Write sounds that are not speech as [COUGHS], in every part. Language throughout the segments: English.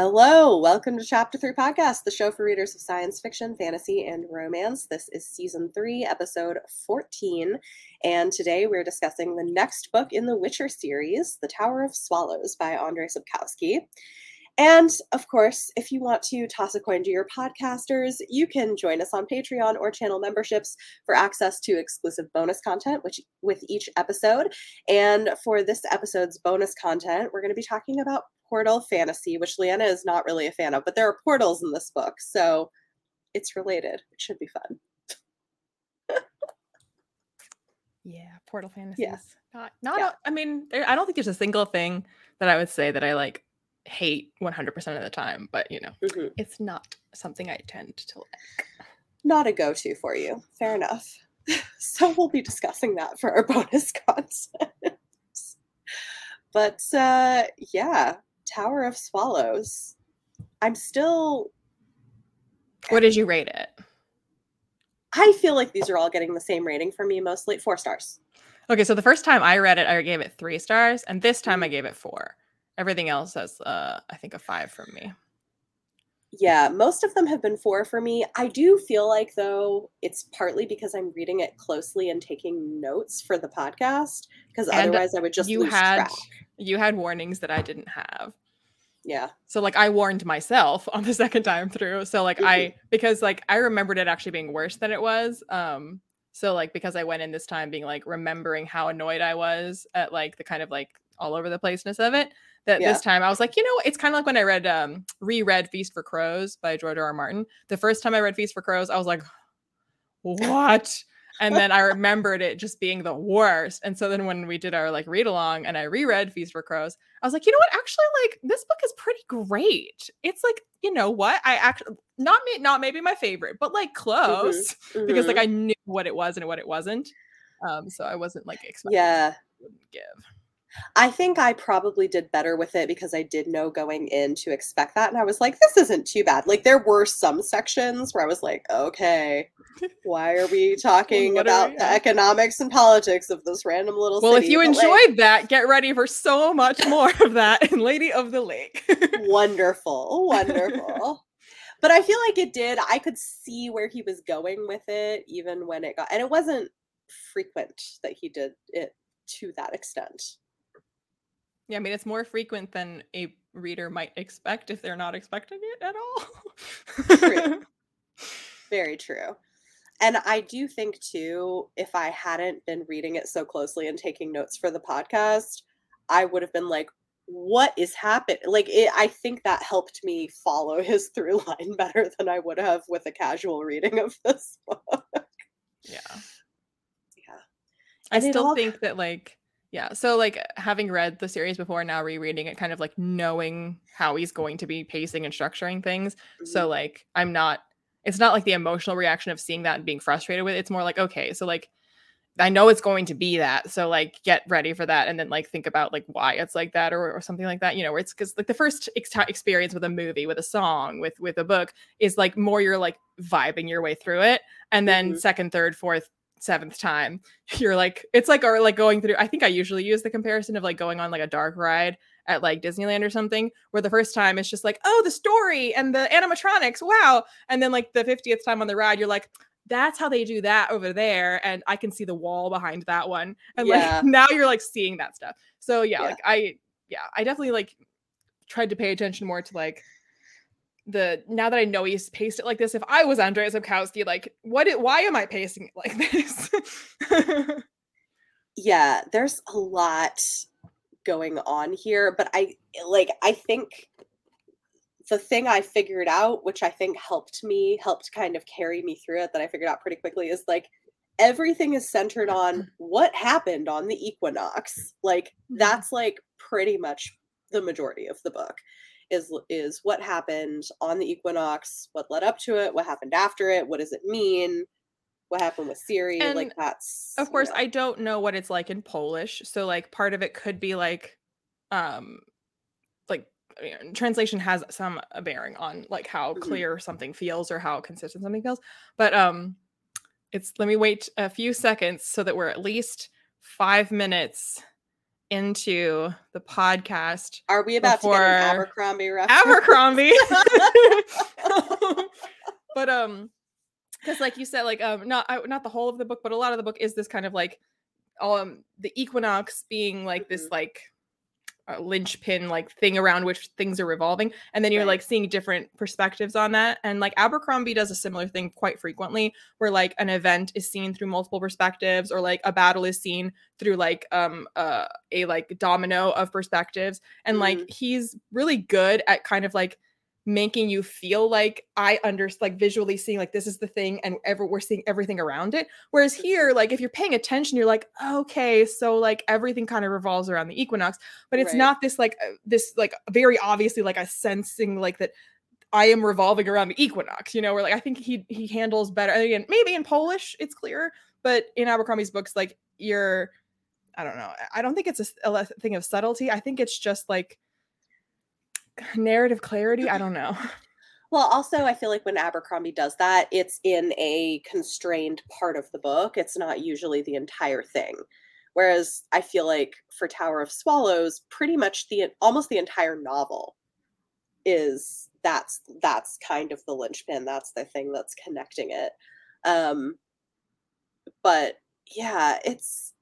Hello, welcome to Chapter 3 Podcast, the show for readers of science fiction, fantasy, and romance. This is season 3, episode 14, and today we're discussing the next book in the Witcher series, The Tower of Swallows by Andrzej Sapkowski. And of course, if you want to toss a coin to your podcasters, you can join us on Patreon or channel memberships for access to exclusive bonus content which, with each episode. And for this episode's bonus content, we're going to be talking about portal fantasy, which Liene is not really a fan of, but there are portals in this book, so it's related. It should be fun. yeah, portal fantasy. Yeah. Not, not. Yeah. A, I mean, there, I don't think there's a single thing that I would say that I like hate 100% of the time, but you know, mm-hmm. it's not something I tend to like. Not a go-to for you. Fair enough. [LAUGHS] so we'll be discussing that for our bonus [LAUGHS] content. but uh yeah, Tower of Swallows. I'm still. What did you rate it? I feel like these are all getting the same rating for me, mostly four stars. Okay, so the first time I read it, I gave it three stars, and this time I mm-hmm. gave it four. Everything else has, uh, I think, a five from me. Yeah, most of them have been four for me. I do feel like, though, it's partly because I'm reading it closely and taking notes for the podcast, because otherwise I would just you had, track. You had warnings that I didn't have. Yeah. So like I warned myself [LAUGHS] on the second time through. So like mm-hmm. I because like I remembered it actually being worse than it was. Um so like because I went in this time being like remembering how annoyed I was at like the kind of like all over the placeness of it that yeah. this time I was like, you know, it's kind of like when I read um reread Feast for Crows by George R. R. Martin. The first time I read Feast for Crows, I was like, what? and then I remembered it just being the worst. And so then when we did our like read along and I reread Feast for Crows, I was like, you know what? Actually, like this book is pretty great. It's like, you know what? I actually not me, not maybe my favorite, but like mm-hmm, close mm-hmm. because like mm-hmm. I knew what it was and what it wasn't. Um, so I wasn't like expecting yeah give. I think I probably did better with it because I did know going in to expect that. And I was like, this isn't too bad. Like, there were some sections where I was like, okay, why are we [LAUGHS] talking about we, the economics and politics of this random little well, city? if you enjoyed like, that, get ready for so much [LAUGHS] more of that in Lady of the Lake. wonderful. Wonderful. [LAUGHS] but I feel like it did. I could see where he was going with it, even when it got, and it wasn't frequent that he did it to that extent. Yeah, I mean, it's more frequent than a reader might expect if they're not expecting it at all. true. [LAUGHS] Very true. And I do think, too, if I hadn't been reading it so closely and taking notes for the podcast, I would have been like, what is happening? Like, it, I think that helped me follow [LAUGHS] his through line better than I would have with a casual reading of [LAUGHS] this book. Yeah. Yeah. I still all... think that, like, yeah. So like having read the series before, now rereading it, kind of like knowing how he's going to be pacing and structuring things. Mm-hmm. So like I'm not it's not like the emotional reaction of seeing that and being frustrated with it. It's more like, okay, so like I know it's going to be that. So like get ready for that and then like think about like why it's like that or, or something like that, you know, where it's cuz like the first ex- experience with a movie, with a song, with with a book is like more you're like vibing your way through it and then mm-hmm. second, third, fourth, seventh time [LAUGHS] you're like it's like or like going through i think i usually use the comparison of like going on like a dark ride at like disneyland or something where the first time it's just like oh the story and the animatronics wow! And then like the 50th time on the ride you're like that's how they do that over there and i can see the wall behind that one and yeah. like [LAUGHS] now you're like seeing that stuff. So yeah, yeah. like i yeah i definitely like tried to pay attention more to like the now that I know he's paced it like this, if I was Andrzej Sapkowski, like what it, why am I pacing it like [LAUGHS] this? yeah, there's a lot going on here, but I like I think the thing I figured out, which I think helped me, helped kind of carry me through it that I figured out pretty quickly is like everything is centered on [CLEARS THROAT] what happened on the equinox. Like mm-hmm. that's like pretty much the majority of the book is is what happened on the equinox, what led up to it, what happened after it, what does it mean, what happened with Ciri? and like that's of course I don't know what it's like in Polish, so like part of it could be like um like translation has some bearing on like how mm-hmm. clear something feels or how consistent something feels, but um it's let me wait a few seconds so that we're at least 5 minutes into the podcast. Are we about to get an Abercrombie reference? Abercrombie. [LAUGHS] [LAUGHS] but um because like you said like um not not the whole of the book but a lot of the book is this kind of like um the equinox being like mm-hmm. this like uh, linchpin like thing around which things are revolving and then you're right. like seeing different perspectives on that and like abercrombie does a similar thing quite frequently where like an event is seen through multiple perspectives or like a battle is seen through like um uh, a like domino of perspectives and mm-hmm. like he's really good at kind of like making you feel like I understand, like visually seeing like this is the thing, and ever we're seeing everything around it. Whereas here, like if you're paying attention, you're like, okay, so like everything kind of revolves around the equinox, but it's right. not this like uh, this like very obviously like a sensing like that I am revolving around the equinox, you know, where like I think he he handles better. Again, maybe in Polish it's clear, but in Abercrombie's books, like you're, I don't know. I don't think it's a, a thing of subtlety. I think it's just like narrative clarity. I don't know. [LAUGHS] Well, also, I feel like when Abercrombie does that, it's in a constrained part of the book. It's not usually the entire thing. Whereas I feel like for Tower of Swallows, pretty much the almost the entire novel is that's that's kind of the linchpin. That's the thing that's connecting it. Um, but yeah, it's.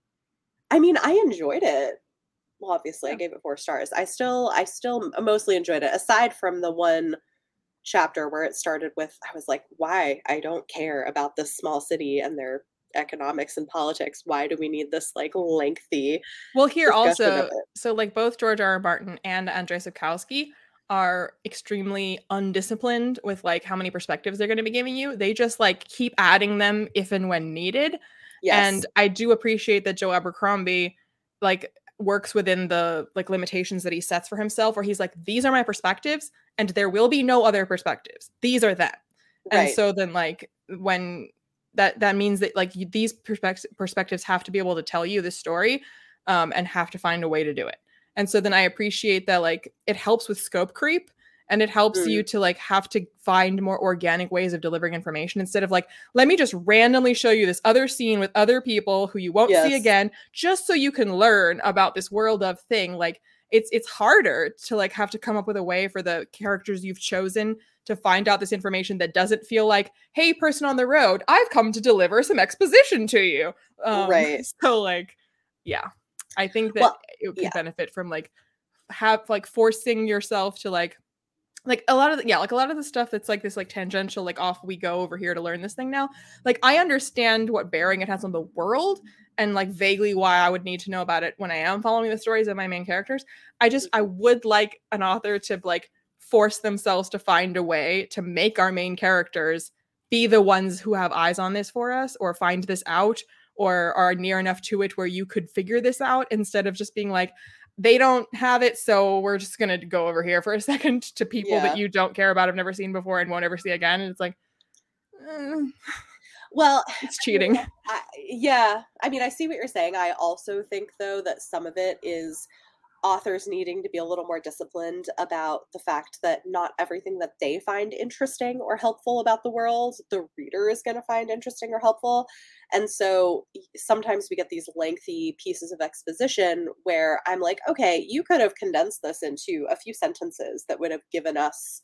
I mean, I enjoyed it well obviously yeah. i gave it four stars i still i still mostly enjoyed it aside from the one chapter where it started with i was like why i don't care about this small city and their economics and politics why do we need this like lengthy well here also so like both george r. r martin and andrzej sapkowski are extremely undisciplined with like how many perspectives they're going to be giving you they just like keep adding them if and when needed yes. and i do appreciate that joe abercrombie like works within the like limitations that he sets for himself where he's like these are my perspectives and there will be no other perspectives. These are them. Right. and so then like when that that means that like these perspectives perspectives have to be able to tell you the story um, and have to find a way to do it. And so then i appreciate that like it helps with scope creep and it helps mm. you to like have to find more organic ways of delivering information instead of like let me just randomly show you this other scene with other people who you won't yes. see again just so you can learn about this world of thing like it's it's harder to like have to come up with a way for the characters you've chosen to find out this information that doesn't feel like hey person on the road i've come to deliver some exposition to you um, right [LAUGHS] so like yeah i think that well, it could yeah. benefit from like have like forcing yourself to like like a lot of the, yeah like a lot of the stuff that's like this like tangential like off we go over here to learn this thing now like i understand what bearing it has on the world and like vaguely why i would need to know about it when i am following the stories of my main characters. I just i would like an author to like force themselves to find a way to make our main characters be the ones who have eyes on this for us or find this out or are near enough to it where you could figure this out instead of just being like they don't have it, so we're just gonna go over here for a [LAUGHS] second to people yeah. that you don't care about, have never seen before, and won't ever see again. And it's like, eh. [SIGHS] well, [LAUGHS] it's cheating. I, yeah, I mean, I see what you're saying. I also think though that some of it is authors needing to be a little more disciplined about the fact that not everything that they find interesting or helpful about the world the reader is going to find interesting or helpful and so sometimes we get these lengthy pieces of exposition where i'm like okay you could have condensed this into a few sentences that would have given us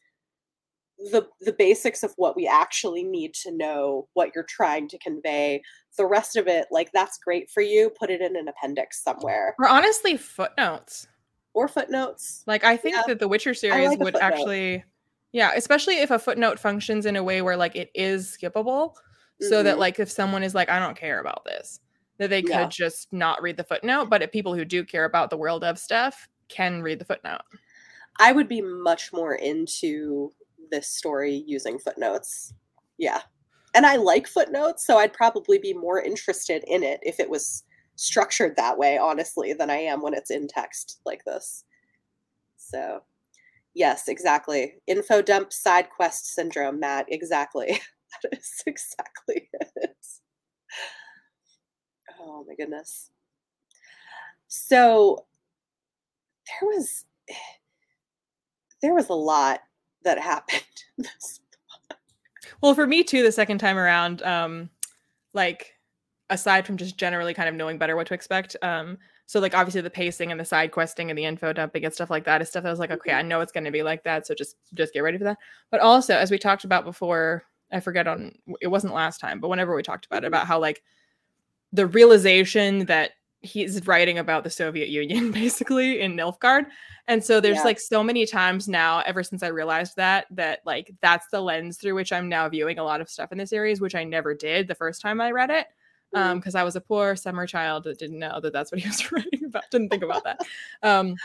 the the basics of what we actually need to know what you're trying to convey the rest of it like that's great for you put it in an appendix somewhere or honestly footnotes or footnotes. Like I think yeah. that the Witcher series like would actually yeah, especially if a footnote functions in a way where like it is skippable mm-hmm. so that mm-hmm. like if someone is like I don't care about this that they could yeah. just not read the footnote, but if people who do care about the world of stuff can read the footnote. I would be much more into this story using footnotes. Yeah. And I like footnotes, so I'd probably be more interested in it if it was structured that way, honestly, than I am when it's in text like this. So, yes, exactly. Info dump side quest syndrome, Matt. Exactly. [LAUGHS] [LAUGHS] that is exactly [LAUGHS] it. Oh my goodness. So, there was there was a lot that happened [LAUGHS] well for me too the second time around um like aside from just generally kind of knowing better what to expect. Um, So like obviously the pacing and the side questing and the info dumping and stuff like that is stuff that I was like, okay, I Mm-hmm. know it's going to be like that, so just just get ready for that. But also, as we talked about before, I forget on it wasn't last time, but whenever we talked about it, Mhm. about how like the realization that he's writing about the Soviet Union [LAUGHS] basically in Nilfgaard. And so there's Yeah. like so many times now, ever since I realized that, that like that's the lens through which I'm now viewing a lot of stuff in the series, which I never did the first time I read it. Um, because I was a poor summer child that didn't know that that's what he was [LAUGHS] writing about, didn't think about that. Um,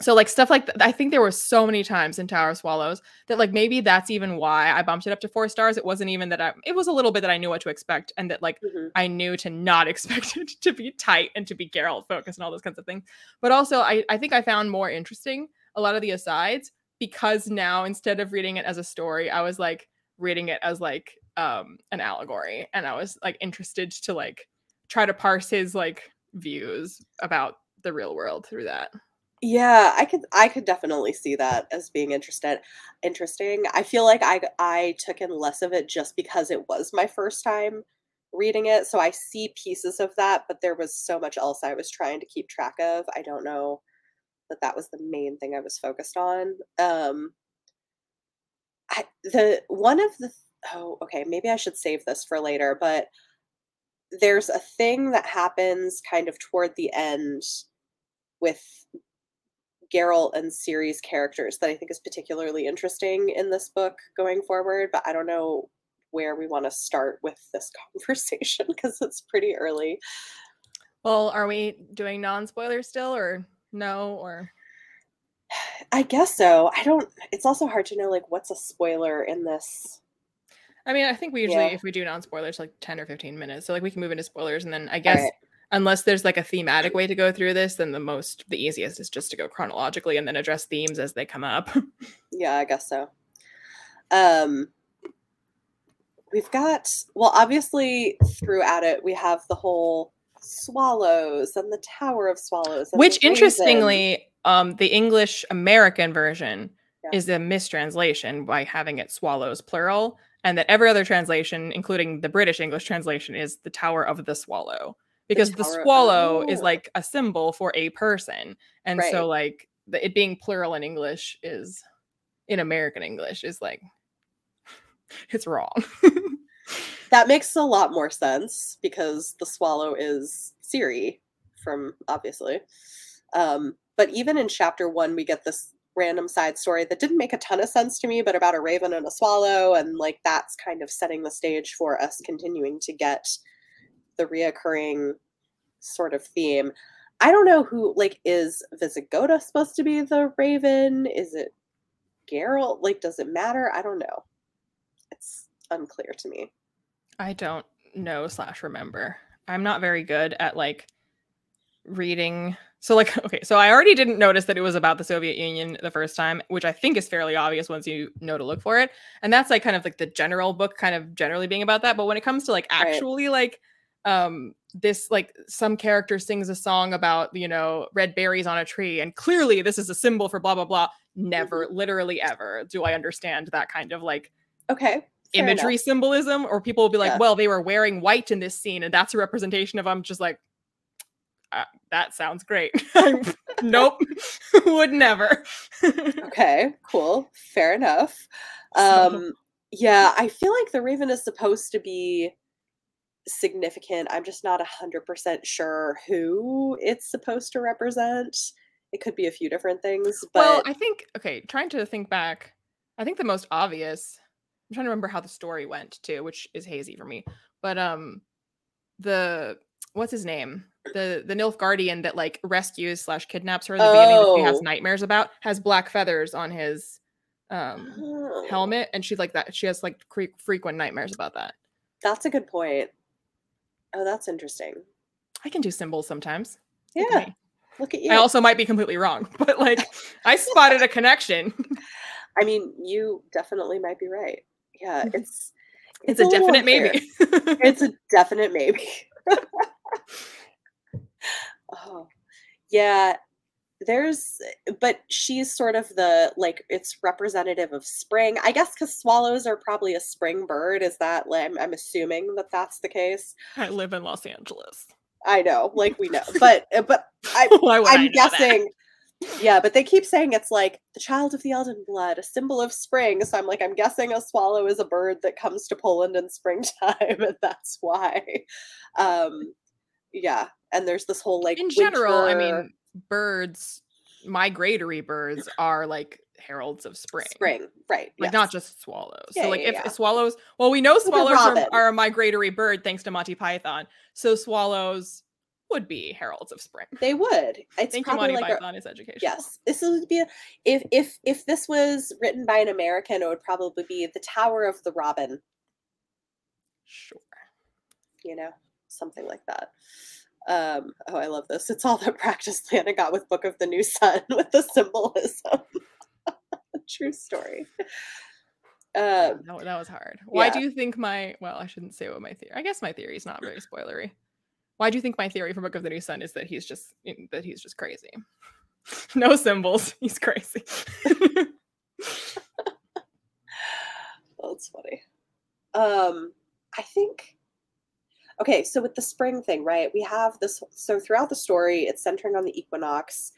so like stuff like that, I think there were so many times in Tower of Swallows that like maybe that's even why I bumped it up to four stars. It wasn't even that I, it was a little bit that I knew what to expect and that like Mhm. I knew to not [LAUGHS] expect it to be tight and to be Geralt focused and all those kinds of things. But also, I, I think I found more interesting a lot of the asides because now instead of reading it as a story, I was like reading it as like um an allegory, and I was like interested to like try to parse his like views about the real world through that. Yeah, I could I could definitely see that as being interested interesting. I feel like I I took in less of it just because it was my first time reading it. So I see pieces of that, but there was so much else I was trying to keep track of. I don't know that that was the main thing I was focused on. Um I the one of the oh, okay, maybe I should save this for later, but there's a thing that happens kind of toward the end with Geralt and Ciri's characters that I think is particularly interesting in this book going forward, but I don't know where we want to start with this [LAUGHS] conversation because it's pretty early. Well, are we doing non-spoiler still or no or [SIGHS] I guess so. I don't it's also hard to know like what's a spoiler in this. I mean, I think we usually Yeah. if we do non-spoilers like 10 or 15 minutes. So like we can move into spoilers and then I guess. Unless there's like a thematic way to go through this, then the most the easiest is just to go chronologically and then address themes as they come up. [LAUGHS] Yeah, I guess so. Um we've got well obviously throughout it we have the whole swallows and the tower of swallows Which interestingly, um the English American version Yeah. is a mistranslation by having it swallows plural and that every other translation including the British English translation is the tower of the swallow because the, swallow is like a symbol for a person and Right. so like the, it being plural in English is in American English is like [LAUGHS] it's wrong. [LAUGHS] That makes a lot more sense because the swallow is Ciri from obviously. Um, but even in chapter one, we get this random side story that didn't make a ton of sense to me, but about a raven and a swallow, and like that's kind of setting the stage for us continuing to get the reoccurring sort of theme. I don't know who like is Vysogota supposed to be the raven? Is it Geralt? Like, does it matter? I don't know. It's unclear to me. I don't know slash remember. I'm not very good at like reading. So like [LAUGHS] okay, so I already didn't notice that it was about the Soviet Union the first time, which I think is fairly obvious once you know to look for it. And that's like kind of like the general book kind of generally being about that, but when it comes to like Right. actually like um this like some character sings a song about you know red berries on a tree and clearly this is a symbol for blah blah blah never literally ever do i understand that kind of like Okay. imagery enough. symbolism or people will be like Yeah. well they were wearing white in this scene and that's a representation of i'm just like uh, that sounds great [LAUGHS] nope [LAUGHS] would never [LAUGHS] Okay, cool. Fair enough. Um yeah, I feel like the raven is supposed to be significant. I'm just not 100% sure who it's supposed to represent. It could be a few different things, but well i think okay trying to think back i think the most obvious i'm trying to remember how the story went too which is hazy for me but um the what's his name the the nilfgaardian that like rescues slash kidnaps her in the beginning that she has Oh. nightmares about has black feathers on his um Oh, helmet and she's like that she has like cre- frequent nightmares about that That's a good point. Oh, that's interesting. i can do symbols sometimes Look at Yeah, look at you. i also might be completely wrong [LAUGHS] but like i spotted a connection [LAUGHS] I mean, you definitely might be right. Yeah, [LAUGHS] it's it's, a, little definite maybe it's a definite maybe. oh, yeah. There's, but she's sort of the like it's representative of spring, I guess, because swallows are probably a spring bird. Is that? like, I'm, I'm assuming that that's the case. i live in los angeles I know, like we know, [LAUGHS] but uh, but I, [LAUGHS] I'm I guessing. Yeah, but they keep saying it's like the child of the Elder blood, a symbol of spring. So I'm like, I'm guessing a swallow is a bird that comes to Poland in springtime, [LAUGHS] and that's why. Um, yeah, and there's this whole like in general. Winter... I mean, birds, migratory birds, are like heralds of spring. Spring, right? Like yes. not just swallows. Yeah, so like yeah, if yeah. swallows, well, we know swallows are, are a migratory bird thanks to Monty Python. So swallows would be heralds of spring. They would. It's Thank probably you, Monty like Python a, is education. Yes, this would be a, if if if this was written by an American, it would probably be the Tower of the Robin. Sure. You know, something like that. Um, oh, I love this. It's all that [LAUGHS] practice Liene got with Book of the New Sun [LAUGHS] with the symbolism. [LAUGHS] True story. Um, that, that was hard. Why yeah. do you think my well, I shouldn't say what my theory. I guess my theory is not very spoilery. Why do you think my theory for Book of the New Sun is that he's just that he's just crazy? no symbols. He's crazy. That's funny. Um, I think. Okay, so with the spring thing, right? We have this. So throughout the story, it's centering on the equinox,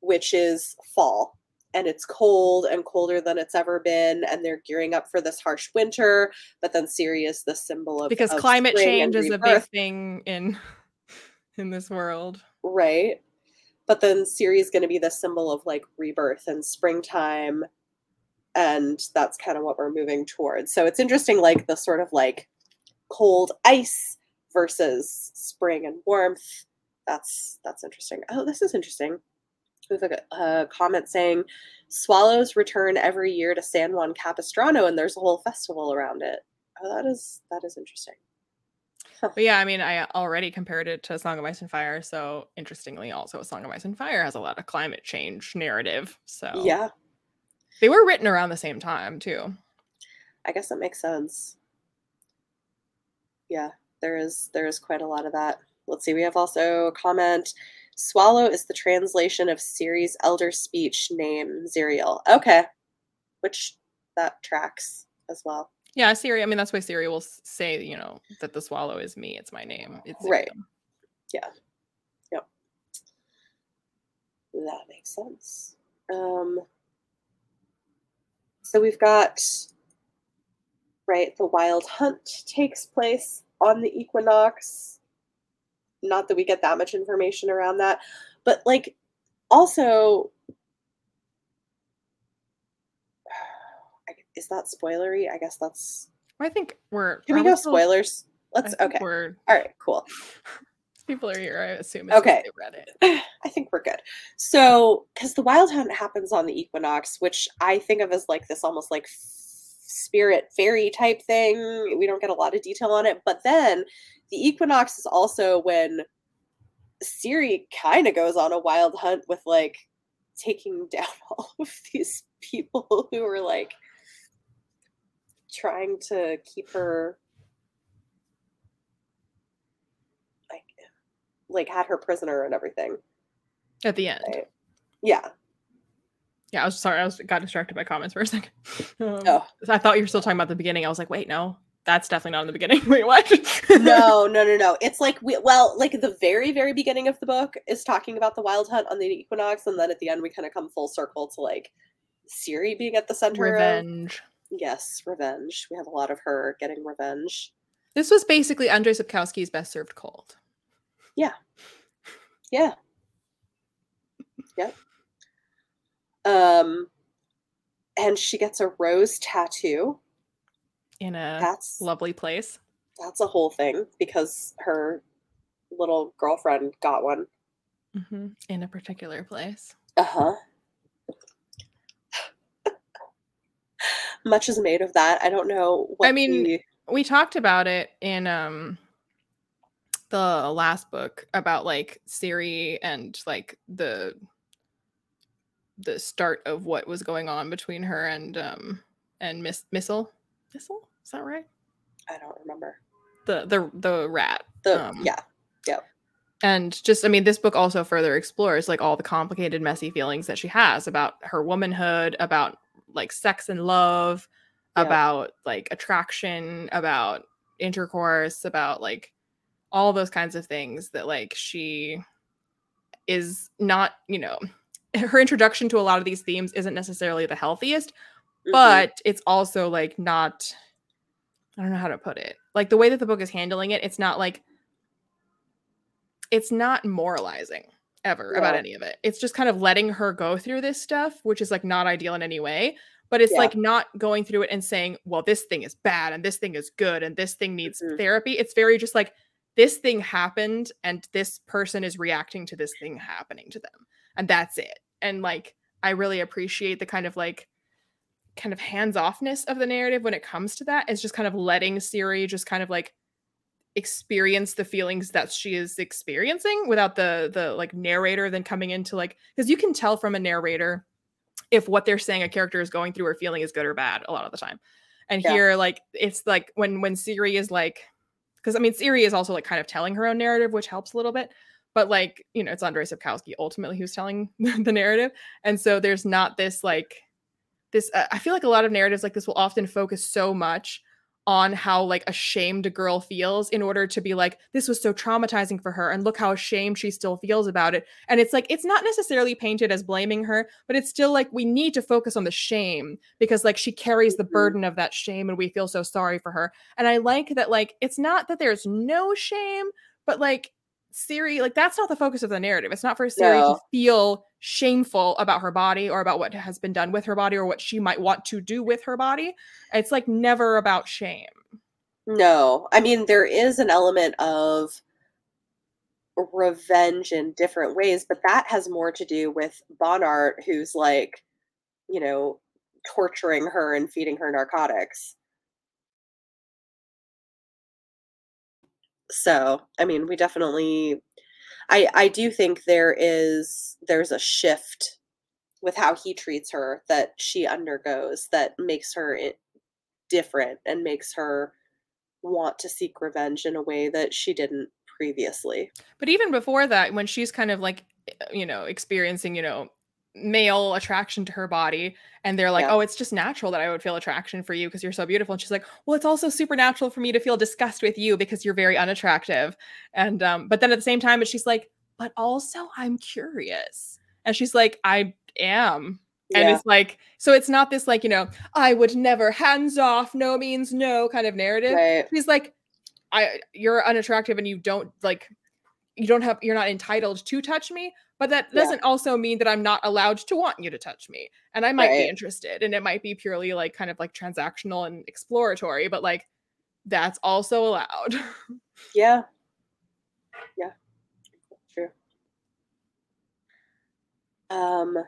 which is fall, and it's cold and colder than it's ever been, and they're gearing up for this harsh winter. But then Ciri is the symbol of because of climate change is a big thing in [LAUGHS] in this world, right? But then Ciri is going to be the symbol of like rebirth and springtime, and that's kind of what we're moving towards. So it's interesting, like the sort of like cold ice versus spring and warmth. That's that's interesting. Oh, this is interesting we have a, a, comment saying swallows return every year to San Juan Capistrano and there's a whole festival around it. Oh, that is that is interesting. Huh. But yeah, I mean, I already compared it to Song of Ice and Fire. So interestingly, also Song of Ice and Fire has a lot of climate change narrative. So yeah, they were written around the same time too. I guess that makes sense. Yeah, there is there is quite a lot of that. Let's see. We have also a comment. Swallow is the translation of Ciri's elder speech name, Zireael. Okay. Which that tracks as well. Yeah, Ciri. I mean, that's why Ciri will say, you know, that the swallow is me. It's my name. It's right. Yeah. Yep. That makes sense. Um, so we've got, right, the wild hunt takes place on the equinox. Not that we get that much information around that but like also [SIGHS] is that spoilery? I guess that's i think we're can we go still... spoilers? Let's okay. we're all right cool. [LAUGHS] People are here i assume okay. they read it. [SIGHS] I think we're good. So because the wild hunt happens on the equinox which i think of as like this almost like spirit fairy type thing. We don't get a lot of detail on it but then the equinox is also when Ciri kind of goes on a wild hunt with like taking [LAUGHS] down all of these people who were like trying to keep her like like had her prisoner and everything. At the end. Right? yeah yeah i was sorry i was got distracted by comments for a second [LAUGHS] um, oh. i thought you were still talking about the beginning i was like wait no that's definitely not in the beginning. [LAUGHS] Wait, what? no, [LAUGHS] no, no, no. It's like we well, like the very, very beginning of the book is talking about the wild hunt on the equinox, and then at the end we kind of come full circle to like Ciri being at the center. Of revenge. Of, yes, revenge. We have a lot of her getting revenge. This was basically Andrzej Sapkowski's best served cold. Yeah. Yeah. Yep. Um and she gets a rose tattoo in a that's lovely place. That's a whole thing because her little girlfriend got one mm-hmm. in a particular place. Uh huh. Much is made of that. I don't know. I mean, the... we talked about it in um the last book about like Ciri and like the the start of what was going on between her and um and Miss Mistle Thistle? Is that right? I don't remember. The the the rat. The um, yeah. Yep. And just I mean this book also further explores like all the complicated messy feelings that she has about her womanhood, about like sex and love, about like attraction, about intercourse, about like all those kinds of things that like she is not, you know, her introduction to a lot of these themes isn't necessarily the healthiest, mm-hmm. but it's also like not I don't know how to put it. Like the way that the book is handling it, it's not like it's not moralizing ever yeah. about any of it. It's just kind of letting her go through this stuff, which is like not ideal in any way. But it's yeah. like not going through it and saying, well, this thing is bad and this thing is good and this thing needs mm-hmm. therapy. It's very just like, this thing happened and this person is reacting to this thing happening to them. And that's it. And like, I really appreciate the kind of like, kind of hands offness of the narrative when it comes to that is just kind of letting Ciri just kind of like experience the feelings that she is experiencing without the the like narrator then coming into like because you can tell from a narrator if what they're saying a character is going through or feeling is good or bad a lot of the time and yeah. here like it's like when when Ciri is like because i mean Ciri is also like kind of telling her own narrative which helps a little bit but like you know it's Andrzej Sapkowski ultimately who's telling [LAUGHS] the narrative. And so there's not this like this uh, i feel like a lot of narratives like this will often focus so much on how like ashamed a girl feels in order to be like this was so traumatizing for her and look how ashamed she still feels about it. And it's like it's not necessarily painted as blaming her but it's still like we need to focus on the shame because like she carries the mm-hmm. burden of that shame and we feel so sorry for her. And i like that like it's not that there's no shame but like Ciri, like that's not the focus of the narrative. It's not for Ciri no. to feel shameful about her body or about what has been done with her body or what she might want to do with her body. It's like never about shame. No. I mean, there is an element of revenge in different ways, but that has more to do with Bonhart, who's like, you know, torturing her and feeding her narcotics. So, I mean, we definitely I I do think there is there's a shift with how he treats her that she undergoes that makes her different and makes her want to seek revenge in a way that she didn't previously. But even before that when she's kind of like eh, you know experiencing, you know, male attraction to her body and they're like yeah. oh it's just natural that i would feel attraction for you because you're so beautiful and she's like well it's also supernatural for me to feel disgust with you because you're very unattractive and um but then at the same time she's like but also i'm curious and she's like i am yeah. and it's like so it's not this like you know i would never hands off no means no kind of narrative right. she's like i you're unattractive and you don't like you don't have you're not entitled to touch me but that doesn't yeah. also mean that i'm not allowed to want you to touch me and i might right. be interested and it might be purely like kind of like transactional and exploratory but like that's also allowed. [LAUGHS] Yeah. Yeah. True. Um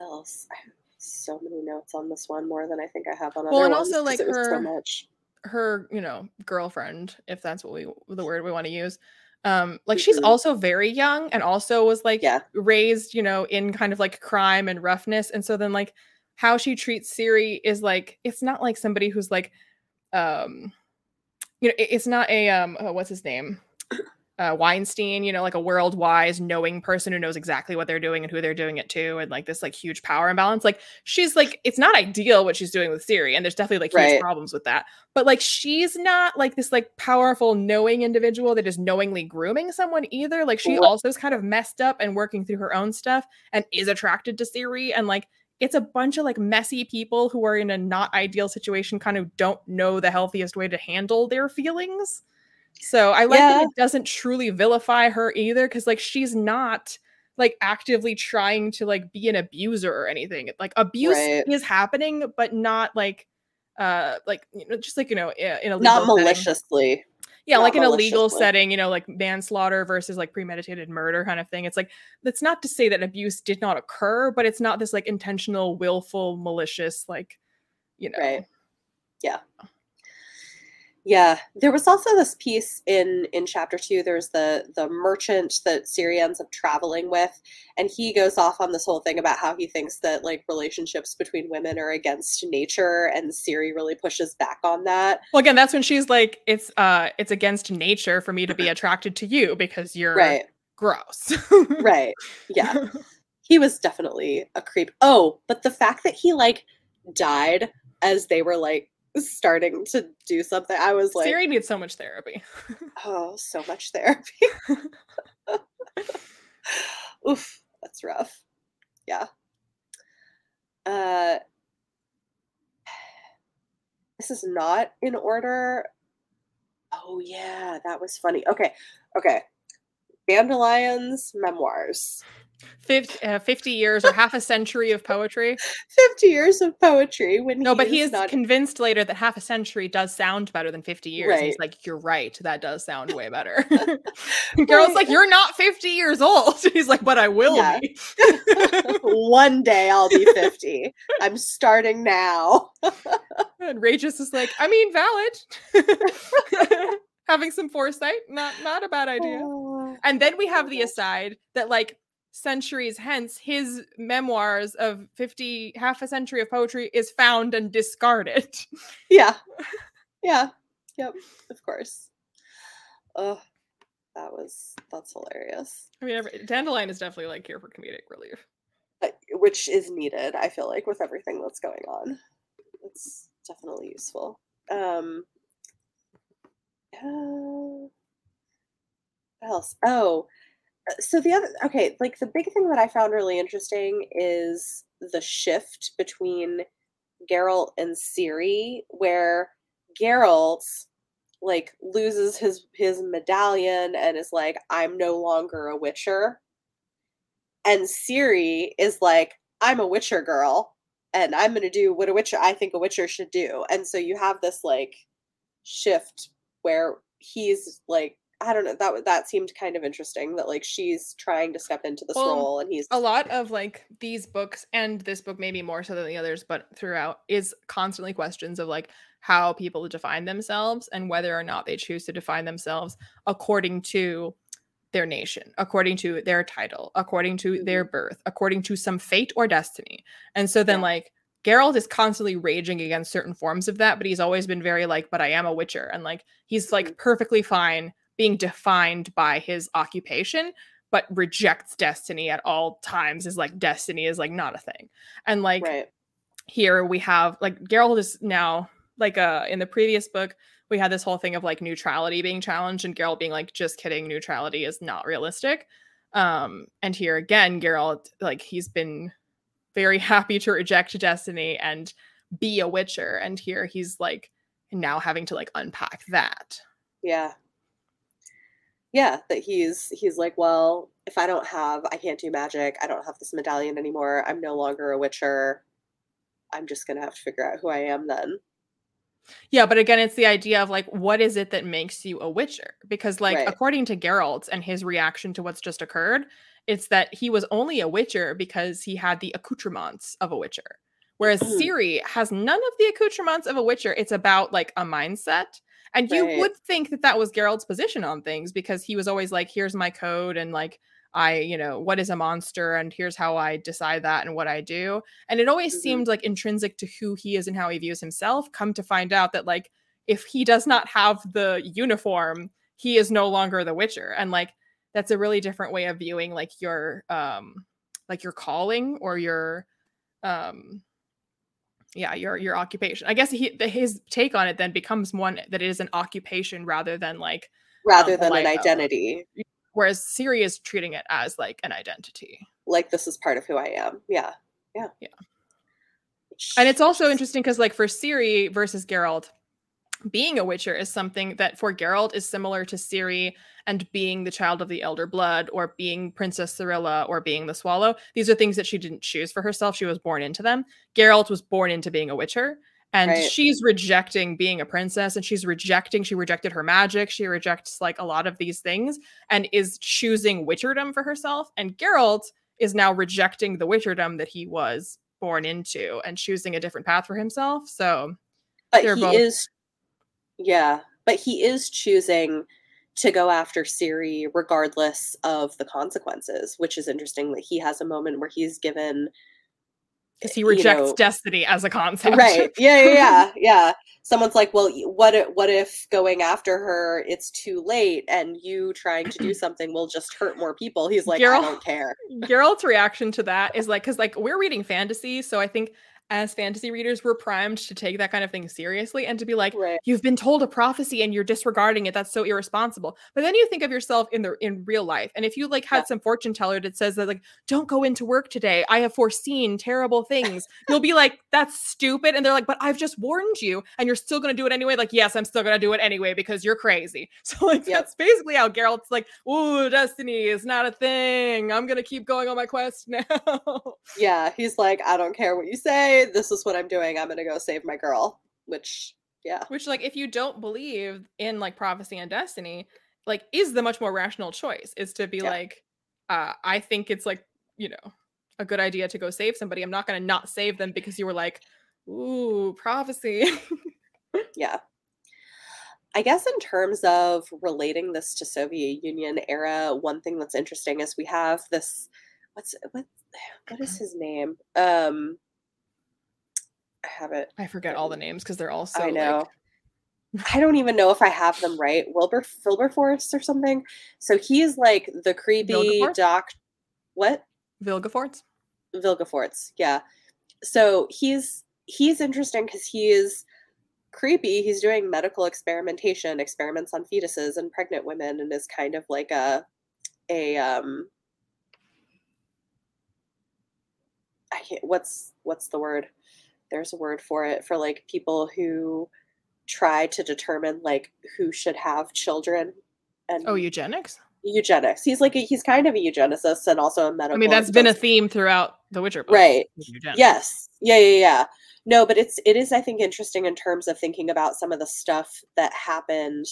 else? I have so many notes on this one more than i think i have on well and also like her so much her you know girlfriend if that's what we the word we want to use um like mm-hmm. she's also very young and also was like yeah. raised you know in kind of like crime and roughness and so then like how she treats Ciri is like it's not like somebody who's like um you know it's not a um oh, what's his name uh, Weinstein, you know, like a world wise, knowing person who knows exactly what they're doing and who they're doing it to, and like this like huge power imbalance. Like she's like, it's not ideal what she's doing with Ciri, and there's definitely like huge right. problems with that. But like she's not like this like powerful, knowing individual that is knowingly grooming someone either. Like she also is kind of messed up and working through her own stuff and is attracted to Ciri and like it's a bunch of like messy people who are in a not ideal situation, kind of don't know the healthiest way to handle their feelings. So I like yeah. that it doesn't truly vilify her either, because like she's not like actively trying to like be an abuser or anything. Like abuse right. is happening, but not like uh like you know just like you know in a not maliciously. Setting. Yeah, not like in a legal setting, you know, like manslaughter versus like premeditated murder kind of thing. It's like that's not to say that abuse did not occur, but it's not this like intentional, willful, malicious, like you know. Right. Yeah. Yeah, there was also this piece in in chapter two. There's the the merchant that Ciri ends up traveling with, and he goes off on this whole thing about how he thinks that like relationships between women are against nature, and Ciri really pushes back on that. Well, again, that's when she's like, "It's uh, it's against nature for me to be [LAUGHS] attracted to you because you're right. gross." right. Yeah. He was definitely a creep. Oh, but the fact that he like died as they were like starting to do something. I was like, Ciri needs so much therapy. [LAUGHS] oh, so much therapy. [LAUGHS] Oof, that's rough. Yeah. Uh, this is not in order. Oh yeah, that was funny. Okay, okay. Dandelion's memoirs. 50, uh, 50 years or half a century of poetry. 50 years of poetry when no, he but he is not convinced later that half a century does sound better than 50 years. And he's like, You're right. That does sound way better. [LAUGHS] [LAUGHS] Girl's Right. like, You're not 50 years old. [LAUGHS] He's like, But I will Yeah. be. one day I'll be 50. I'm starting now. And Regis is like, I mean, valid. Having some foresight, not not a bad idea. Oh, And then we have the aside that like centuries hence his memoirs of 50 half a century of poetry is found and discarded. yeah. Yeah. Yep. Of course. Oh, that was that's hilarious. I mean, every, Dandelion is definitely like here for comedic relief. Uh, Which is needed, I feel like, with everything that's going on. It's definitely useful. Um uh, what else? Oh, so the other okay, like the big thing that I found really interesting is the shift between Geralt and Ciri, where Geralt like loses his his medallion and is like, I'm no longer a Witcher. And Ciri is like, I'm a Witcher girl, and I'm gonna do what a Witcher I think a Witcher should do. And so you have this like shift where he's like I don't know that that seemed kind of interesting that like she's trying to step into this Well, role and he's A lot of like these books and this book maybe more so than the others, but throughout is constantly questions of like how people define themselves and whether or not they choose to define themselves according to their nation, according to their title, according to their mm-hmm. birth, according to some fate or destiny. And so then Yeah. like Geralt is constantly raging against certain forms of that, but he's always been very like, but I am a witcher. And like he's like mm-hmm. perfectly fine being defined by his occupation, but rejects destiny at all times is like destiny is like not a thing. And like right. here we have like Geralt is now like uh in the previous book we had this whole thing of like neutrality being challenged and Geralt being like just kidding neutrality is not realistic. Um and here again Geralt like he's been very [LAUGHS] happy to reject destiny and be a witcher and here he's like now having to like unpack that. Yeah. Yeah, that he's he's like, well, if I don't have I can't do magic, I don't have this medallion anymore, I'm no longer a witcher. I'm just gonna have to figure out who I am then. Yeah, but again, it's the idea of like, what is it that makes you a Witcher? Because, like, Right. according to Geralt and his reaction to what's just occurred, it's that he was only a Witcher because he had the accoutrements of a Witcher. Whereas Mhm. Ciri has none of the accoutrements of a Witcher. It's about like a mindset. And you would think that that was Geralt's position on things because he was always like, here's my code and like, I, you know, what is a monster and here's how I decide that and what I do. And it always Mhm. seemed like intrinsic to who he is and how he views himself. Come to find out that like if he does not have the uniform, he is no longer the Witcher. And like that's a really different way of viewing like your um like your calling or your um yeah your your occupation i guess he the, his take on it then becomes one that it is an occupation rather than like Rather Um, than an identity. whereas Ciri is treating it as like an identity Like this is part of who I am. Yeah. Yeah. Yeah. And it's also interesting because like for Ciri versus Geralt, being a Witcher is something that for Geralt is similar to Ciri and being the child of the Elder Blood or being Princess Cirilla or being the Swallow. These are things that she didn't choose for herself. She was born into them. Geralt was born into being a Witcher. And Right. she's rejecting being a princess and she's rejecting, she rejected her magic. She rejects like a lot of these things and is choosing Witcherdom for herself. And Geralt is now rejecting the Witcherdom that he was born into and choosing a different path for himself. So but he both- is yeah but he is choosing to go after ciri regardless of the consequences which is interesting that he has a moment where he's given because he you rejects know- destiny as a concept. right. [LAUGHS] Yeah yeah yeah. Yeah. Someone's like well what if, what if going after her it's too late and you trying to do [CLEARS THROAT] something will just hurt more people. He's like i don't care. [LAUGHS] Geralt's reaction to that is like, because like we're reading fantasy, so I think as fantasy readers, we're primed to take that kind of thing seriously and to be like, Right. you've been told a prophecy and you're disregarding it. That's so irresponsible. But then you think of yourself in the in real life. And if you like had Yeah. some fortune teller that says that like, don't go into work today. I have foreseen terrible things. You'll be like, that's stupid. And they're like, but I've just warned you and you're still gonna do it anyway. Like, yes, I'm still gonna do it anyway because you're crazy. [LAUGHS] So like Yep. that's basically how Geralt's like, ooh, destiny is not a thing. I'm gonna keep going on my quest now. Yeah, he's like, I don't care what you say. This is what I'm doing. I'm gonna go save my girl. Which, yeah, Which, like, if you don't believe in like prophecy and destiny, like, is the much more rational choice is to be Yeah. like, uh, I think it's like, you know, a good idea to go save somebody. I'm not gonna not save them because you were like, ooh, prophecy. [LAUGHS] yeah. I guess in terms of relating this to Soviet Union era, one thing that's interesting is we have this. What's what? [SIGHS] What is his name? Um, have it. I forget all the names because they're all so I know. like I don't even know if I have them right. Wilbur Wilberforce or something. So he's like the creepy Vilgefortz? doc. What? Vilgefortz. Vilgefortz. Yeah. So he's he's interesting because he is creepy. He's doing medical experimentation, experiments on fetuses and pregnant women, and is kind of like a a um. I can't. What's what's the word? There's a word for it for like people who try to determine like who should have children and Oh, eugenics. eugenics. He's like a, he's kind of a eugenicist and also a medical. I mean, that's been a theme throughout the Witcher books. Right. Yes. Yeah, yeah, yeah. No, but it's it is I think interesting in terms of thinking about some of the stuff that happened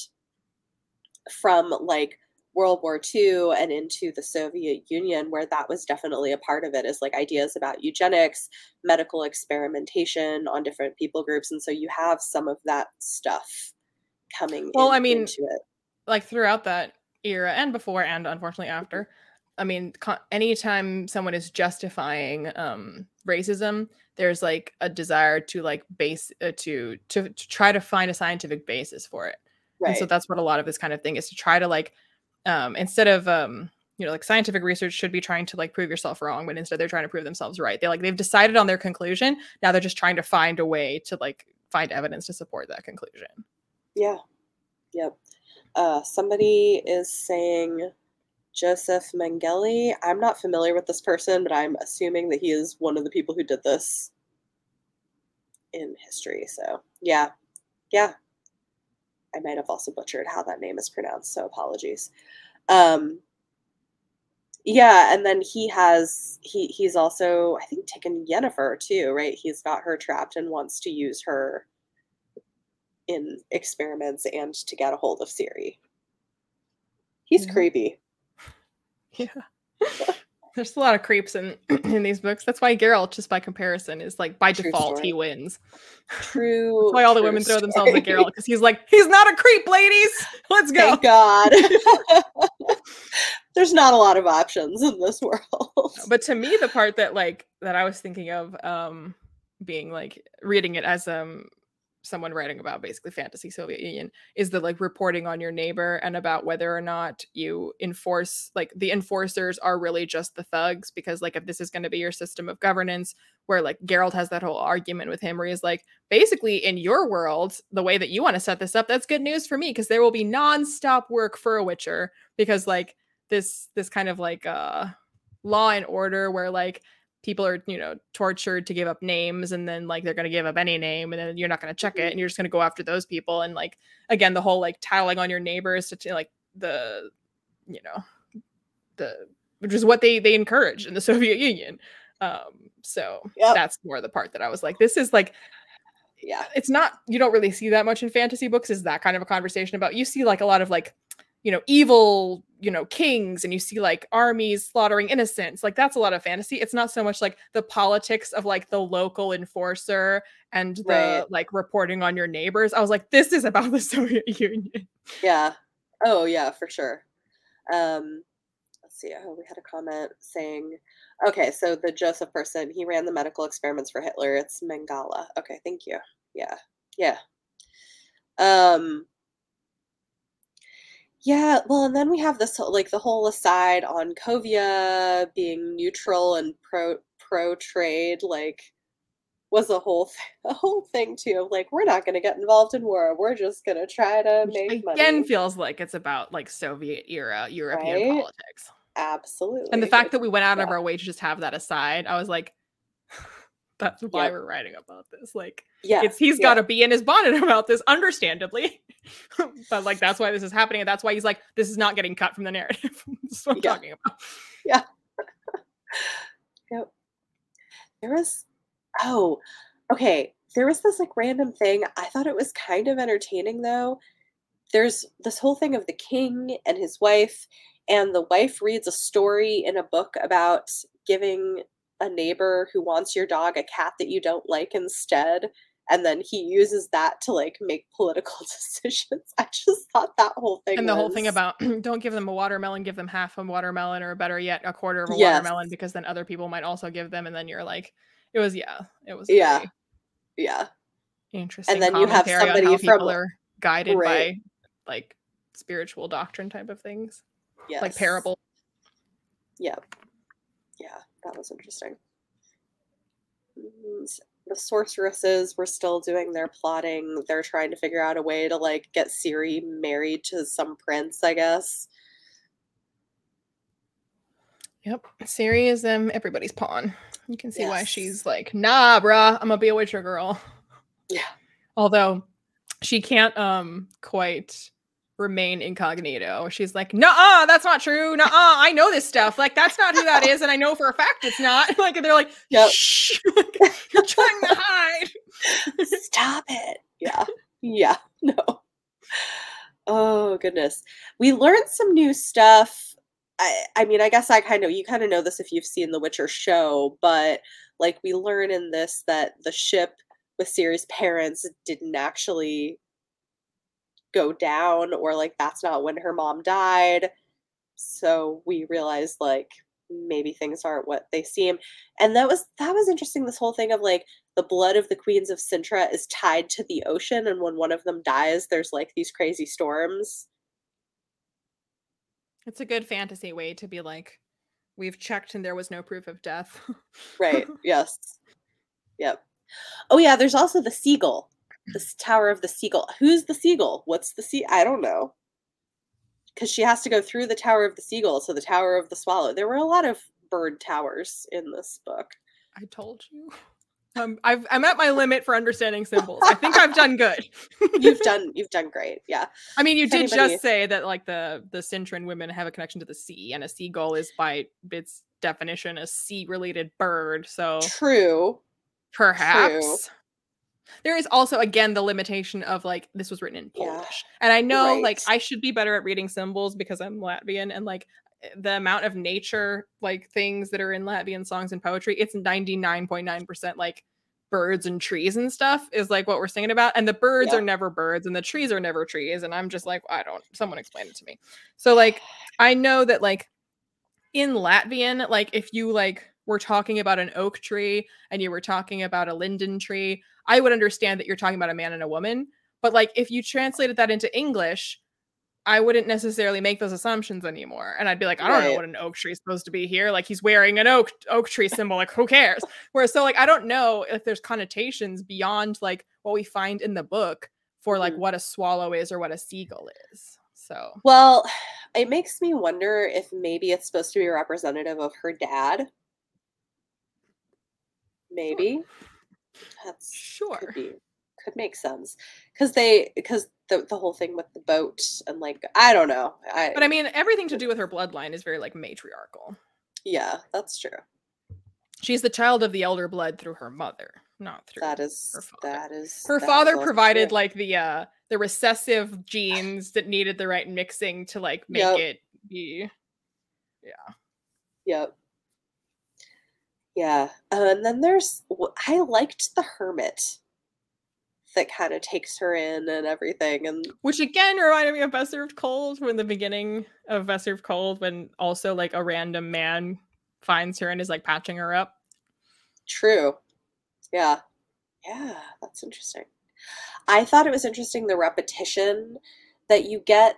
from like World War II and into the Soviet Union, where that was definitely a part of it, is like ideas about eugenics, medical experimentation on different people groups. And so you have some of that stuff coming Well, in- I mean, into it. like throughout that era and before and unfortunately Mm-hmm. after i mean co- anytime someone is justifying um racism there's like a desire to like base uh, to, to to try to find a scientific basis for it Right. and so that's what a lot of this kind of thing is to try to like um instead of um you know like scientific research should be trying to like prove yourself wrong but instead they're trying to prove themselves right they like they've decided on their conclusion now they're just trying to find a way to like find evidence to support that conclusion Yeah. Yep. Uh, somebody is saying Joseph Mengele. I'm not familiar with this person, but I'm assuming that he is one of the people who did this in history. So, yeah. Yeah. I might have also butchered how that name is pronounced, so apologies. Um, yeah, and then he has he he's also I think taken Yennefer too, right? He's got her trapped and wants to use her in experiments and to get a hold of Ciri. He's Mhm. creepy. [LAUGHS] Yeah. [LAUGHS] There's a lot of creeps in [CLEARS THROAT] in these books. That's why Geralt, just by comparison, is like by True default story. he wins. True. That's why all the women throw themselves at. Geralt because he's like, he's not a creep, ladies. Let's go. Thank God. [LAUGHS] There's not a lot of options in this world. But to me, the part that like that I was thinking of, um, being like reading it as um someone writing about basically fantasy Soviet Union is the like reporting on your neighbor and about whether or not you enforce like the enforcers are really just the thugs because like if this is going to be your system of governance where like Geralt has that whole argument with him where he's like basically in your world the way that you want to set this up that's good news for me because there will be non-stop work for a witcher because like this this kind of like uh law and order where like people are you know tortured to give up names and then like they're going to give up any name and then you're not going to check it and you're just going to go after those people and like again the whole like tattling on your neighbors to, to like the you know the which is what they they encouraged in the [LAUGHS] soviet union um so Yep. that's more the part that i was like this is like yeah. it's not you don't really see that much in fantasy books is that kind of a conversation about you see like a lot of like you know evil you know kings and you see like armies slaughtering innocents like that's a lot of fantasy it's not so much like the politics of like the local enforcer and the Right. like reporting on your neighbors i was like this is about the [LAUGHS] soviet union Yeah. Oh yeah, for sure. Um let's see. Oh, we had a comment saying okay, so the Joseph person, he ran the medical experiments for Hitler. It's Mengele. Okay, thank you. Yeah. Yeah. Um yeah, well, and then we have this whole- like the whole aside on Kovir being neutral and pro pro trade, like was a whole th- [LAUGHS] a whole thing too of like we're not going to get involved in war. We're just going to try to make money. Again, feels like it's about like Soviet era European Right? politics. Absolutely. And the fact that we went out of our way to just have that aside, I was like, that's why we're writing about this. Like, yeah, it's he's yeah. got to be in his bonnet about this, understandably. [LAUGHS] but like, that's why this is happening, and that's why he's like, this is not getting cut from the narrative. this [LAUGHS] is what I'm Yeah. talking about. Yeah. [LAUGHS] yep. There was oh, okay. There was this like random thing. I thought it was kind of entertaining though. There's this whole thing of the king and his wife, and the wife reads a story in a book about giving a neighbor who wants your dog a cat that you don't like instead. And then he uses that to like make political [LAUGHS] decisions. I just thought that whole thing And the whole thing about [CLEARS THROAT] don't give them a watermelon, give them half a watermelon, or better yet, a quarter of a Yes. watermelon, because then other people might also give them, and then you're like, it was yeah, it was Yeah. yeah. interesting. And then you have somebody how from- people are guided Right. by like spiritual doctrine type of things, Yes. like parable. Yeah. Yeah, that was interesting. And the sorceresses were still doing their plotting. They're trying to figure out a way to like get Ciri married to some prince, I guess. Yep. Ciri is um everybody's pawn. You can see why she's like, nah, bruh, I'm gonna be a Witcher girl. Yeah. Although she can't um quite remain incognito. She's like, nah, that's not true. Nah, I know this stuff. Like, that's not who that is, and I know for a fact it's not. [LAUGHS] Like, and they're like, Yep. shh, [LAUGHS] like, you're trying to hide. [LAUGHS] Stop it. Yeah. Yeah. No. Oh goodness. We learned some new stuff. I I mean, I guess I kind of you kind of know this if you've seen the Witcher show, but like we learn in this that the ship with Ciri's parents didn't actually go down or like that's not when her mom died. So we realized like maybe things aren't what they seem. And that was that was interesting this whole thing of like the blood of the queens of Cintra is tied to the ocean, and when one of them dies, there's like these crazy storms. It's a good fantasy way to be like, we've checked and there was no proof of death. Right. [LAUGHS] yes. Yep. Oh yeah, there's also the seagull. The Tower of the Seagull. Who's the seagull? What's the sea? I don't know. Because she has to go through the Tower of the Seagull to the Tower of the Swallow. There were a lot of bird towers in this book. I told you. Um, I've, I'm at my limit for understanding symbols. I think I've done good. [LAUGHS] You've done you've done great. Yeah. I mean, you if did anybody- just say that like the the Cintran women have a connection to the sea, and a seagull is by its definition a sea-related bird. So True. perhaps there is also again the limitation of like this was written in Yeah. Polish, and I know like I should be better at reading symbols because I'm Latvian, and like eh, the amount of nature like things that are in Latvian songs and poetry, it's 99.9% like birds and trees and stuff is like what we're singing about and the birds Yeah. are never birds and the trees are never trees and i'm just like i don't someone explain it to me so like i know that like in latvian like if you like were talking about an oak tree and you were talking about a linden tree i would understand that you're talking about a man and a woman but like if you translated that into english I wouldn't necessarily make those assumptions anymore. And I'd be like, I don't know what an oak tree is supposed to be here. Like he's wearing an oak oak tree symbol. Like who cares? Whereas so like I don't know if there's connotations beyond like what we find in the book for like Mhm. what a swallow is or what a seagull is. So Well, it makes me wonder if maybe it's supposed to be representative of her dad. Maybe. That's sure. could be could make sense because they because the the whole thing with the boat and like I don't know I But I mean everything to do with her bloodline is very like matriarchal. yeah that's true She's the child of the elder blood through her mother, not through that is her father. that is her that father provided true. like the uh the recessive [SIGHS] genes that needed the right mixing to like make Yep. it be yeah yep yeah uh, and then there's I liked the hermit that kind of takes her in and everything and which again reminded me of best served cold when the beginning of best served cold when also like a random man finds her and is like patching her up True. Yeah. Yeah, that's interesting. I thought it was interesting the repetition that you get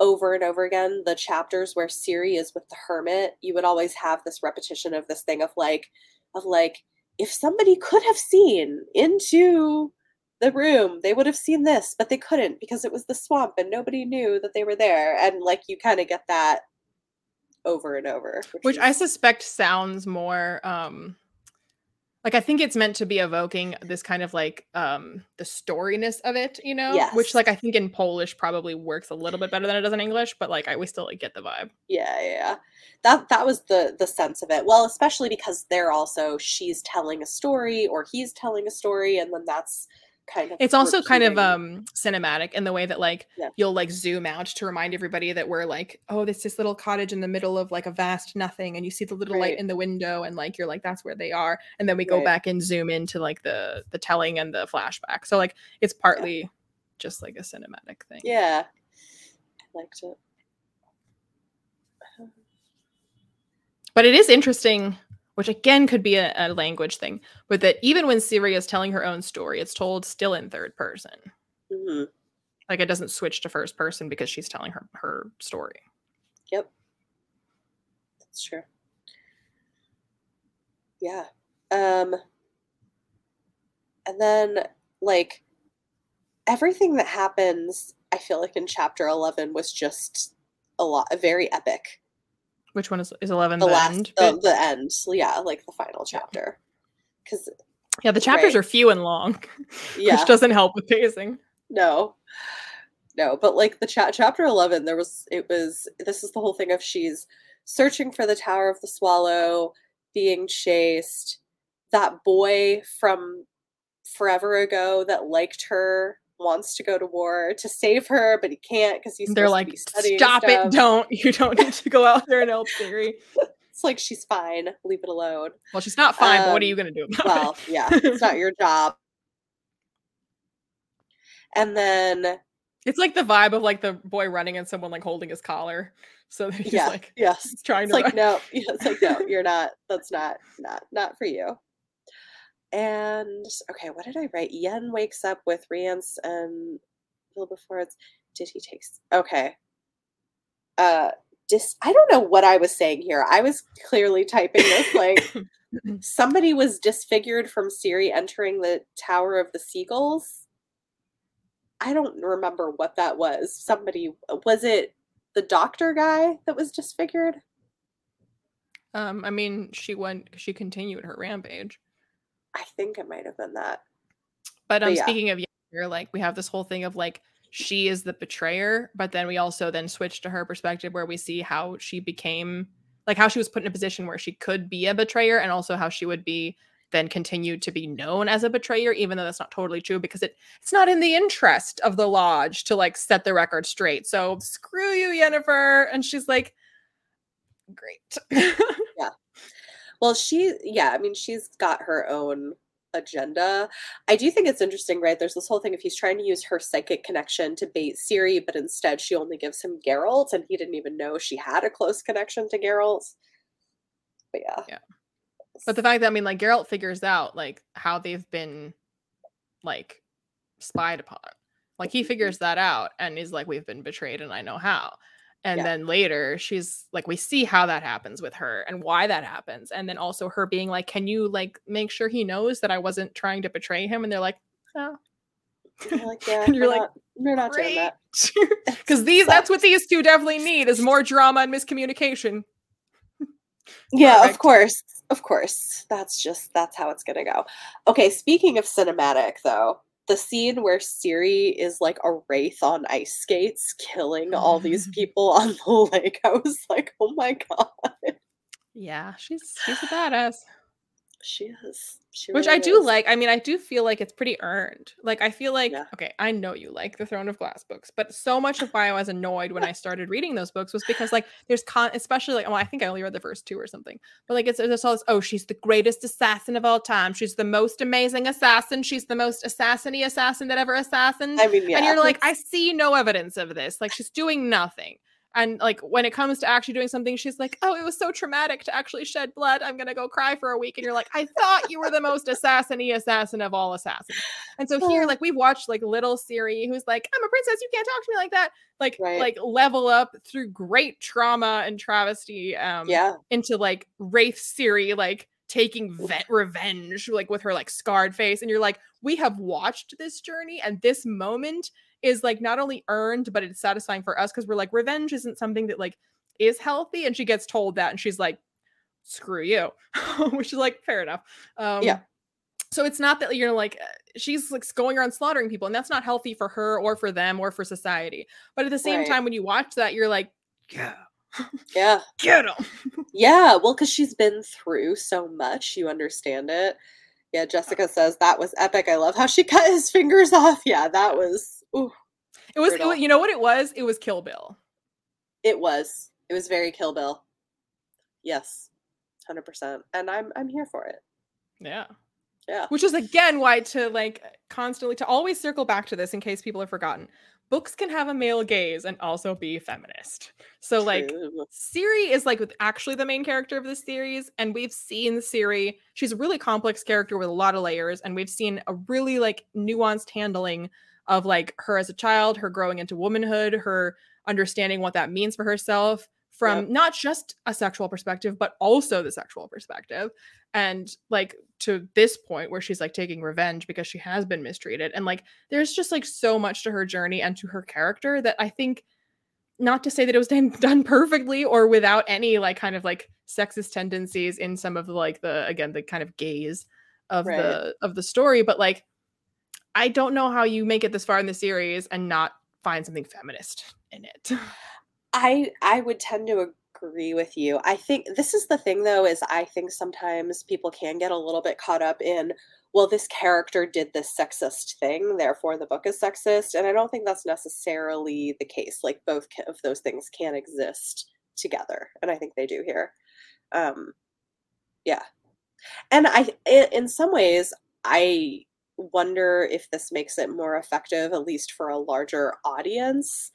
over and over again. The chapters where Ciri is with the hermit, you would always have this repetition of this thing of like, of like, if somebody could have seen into the room, they would have seen this, but they couldn't because it was the swamp and nobody knew that they were there. And like you kind of get that over and over. Which, which is... I suspect sounds more um like I think it's meant to be evoking this kind of like um the storiness of it, you know? Yes. Which like I think in Polish probably works a little bit better than it does in English, but like I we still like get the vibe. Yeah, yeah. That that was the the sense of it. Well, especially because they're also she's telling a story or he's telling a story and then that's kind of it's also kind of um cinematic in the way that like yeah. you'll like zoom out to remind everybody that we're like oh this this little cottage in the middle of like a vast nothing and you see the little right. light in the window and like you're like that's where they are and then we go back and zoom into like the the telling and the flashback so like it's partly yeah. just like a cinematic thing yeah i liked it but it is interesting which again could be a, a, language thing, but that even when Ciri is telling her own story, it's told still in third person. Mm-hmm. Like it doesn't switch to first person because she's telling her her story. Yep, that's true. Yeah, um, and then like everything that happens, I feel like in chapter eleven was just a lot, a very epic. Which one is is eleven? The, the last, end. The, the end. Yeah, like the final chapter. Because yeah, the chapters right. are few and long. [LAUGHS] Yeah, which doesn't help with pacing. No, no, but like the chat chapter eleven, there was it was this is the whole thing of she's searching for the Tower of the Swallow, being chased. That boy from forever ago that liked her wants to go to war to save her, but he can't because he's they're like, stop it, don't [LAUGHS] you don't need to go out there and help [LAUGHS] Ciri. it's like she's fine, leave it alone. Well, she's not fine, um, but what are you um, gonna do about well, it? yeah, it's not your job. And then it's like the vibe of like the boy running and someone like holding his collar. So [LAUGHS] he's yeah, like, yes, trying it's to like run. no, yeah, it's like no, you're not. That's not not not for you. And okay, what did I write? Yen wakes up with Rience and before it's did he take okay. Uh dis I don't know what I was saying here. I was clearly typing this like [COUGHS] somebody was disfigured from Ciri entering the Tower of the Seagulls. I don't remember what that was. Somebody was it the doctor guy that was disfigured? Um, I mean, she went. She continued her rampage. I think it might have been that. But um, but yeah. speaking of younger, like we have this whole thing of like she is the betrayer, but then we also then switch to her perspective where we see how she became like how she was put in a position where she could be a betrayer and also how she would be then continued to be known as a betrayer even though that's not totally true because it it's not in the interest of the lodge to like set the record straight so screw you Yennefer and she's like great [LAUGHS] yeah well, she, yeah, I mean, she's got her own agenda. I do think it's interesting, right? There's this whole thing if he's trying to use her psychic connection to bait Ciri, but instead she only gives him Geralt, and he didn't even know she had a close connection to Geralt. But yeah. Yeah. But the fact that I mean, like Geralt figures out like how they've been like spied upon. Like he mm-hmm. figures that out and is like, we've been betrayed and I know how and yeah. then later she's like we see how that happens with her and why that happens and then also her being like can you like make sure he knows that i wasn't trying to betray him? And they're like oh. You're like, [LAUGHS] yeah, and you're like not, we're not doing that. Because [LAUGHS] [LAUGHS] these that's what these two definitely need is more drama and miscommunication. Yeah Perfect. of course of course. That's just that's how it's gonna go. Okay speaking of cinematic though the scene where Ciri is like a wraith on ice skates killing all these [LAUGHS] people on the [LAUGHS] lake. I was like, oh my god. Yeah, she's she's a badass. She is. She Which really I do is. like. I mean, I do feel like it's pretty earned. Like I feel like yeah. okay, I know you like the Throne of Glass books, but so much of why I was annoyed when I [LAUGHS] started reading those books was because like there's con especially like well, I think I only read the first two or something. But like it's there's all this, oh, she's the greatest assassin of all time. She's the most amazing assassin. She's the most assassiny assassin that ever assassined. I mean, yeah. And you're like, I see no evidence of this. Like she's doing nothing and like when it comes to actually doing something she's like oh it was so traumatic to actually shed blood. I'm gonna go cry for a week. And you're like i thought you were the most assassiny assassin of all assassins. And so here like we've watched like little ciri who's like i'm a princess. You can't talk to me like that. Like right. like level up through great trauma and travesty um yeah. into like wraith ciri like taking vet revenge like with her like scarred face. And you're like we have watched this journey and this moment is like not only earned but it's satisfying for us because we're like revenge isn't something that like is healthy and she gets told that and she's like screw you [LAUGHS] which is like fair enough um Yeah. so it's not that you're like uh, she's like going around slaughtering people and that's not healthy for her or for them or for society but at the same Right. time when you watch that you're like yeah Yeah. [LAUGHS] get him Yeah. Well, because she's been through so much, you understand it. Yeah. Jessica says that was epic. I love how she cut his fingers off. Yeah, that was. Ooh, it was, it was you know what it was it was kill bill it was. It was very Kill Bill. Yes, hundred percent. And I'm I'm here for it. yeah Yeah. which is again why to like constantly to always circle back to this in case people have forgotten books can have a male gaze and also be feminist so like Ciri is like with actually the main character of this series, and we've seen Ciri. She's a really complex character with a lot of layers, and we've seen a really like nuanced handling of like her as a child, her growing into womanhood, her understanding what that means for herself from Yep. not just a sexual perspective, but also the sexual perspective. And like to this point where she's like taking revenge because she has been mistreated. And like there's just like so much to her journey and to her character that I think not to say that it was [LAUGHS] done, perfectly or without any like kind of like sexist tendencies in some of the like the again the kind of gaze of Right. the of the story but like i don't know how you make it this far in the series and not find something feminist in it I I would tend to agree with you. I think this is the thing though is I think sometimes people can get a little bit caught up in well this character did this sexist thing therefore the book is sexist and I don't think that's necessarily the case. Like both of those things can exist together and I think they do here. Um yeah. And I in some ways I wonder if this makes it more effective at least for a larger audience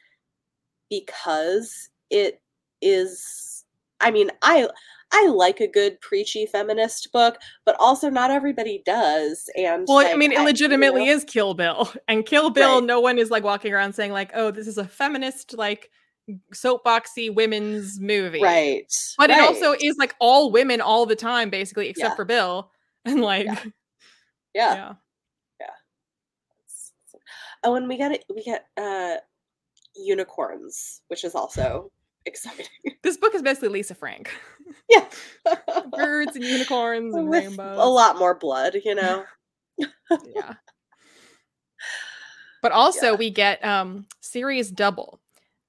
because it is i mean i i like a good preachy feminist book but also not everybody does and well i mean it you legitimately know, is kill bill [LAUGHS] and kill bill Right. no one is like walking around saying like oh this is a feminist like soapboxy women's movie right but it also is like all women all the time basically except Yeah. for bill [LAUGHS] and like Yeah. yeah. yeah oh and we got it we get uh unicorns which is also [LAUGHS] exciting. This book is basically lisa frank. [LAUGHS] Yeah. [LAUGHS] Birds and unicorns and with rainbows. a lot more blood you know? Yeah. But also Yeah. we get um Ciri's double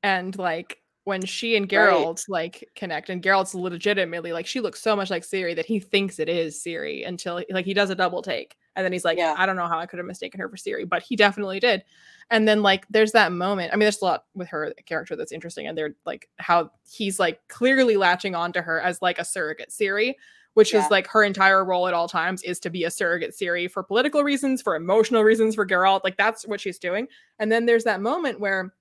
and like when she and Right. Geralt like connect and Geralt's legitimately like she looks so much like Ciri that he thinks it is Ciri until like he does a double take and then he's like Yeah. I don't know how I could have mistaken her for Ciri but he definitely did and then like there's that moment I mean there's a lot with her character that's interesting and they're like how he's like clearly latching onto her as like a surrogate Ciri which Yeah. is like her entire role at all times is to be a surrogate Ciri for political reasons, for emotional reasons, for Geralt. Like that's what she's doing. And then there's that moment where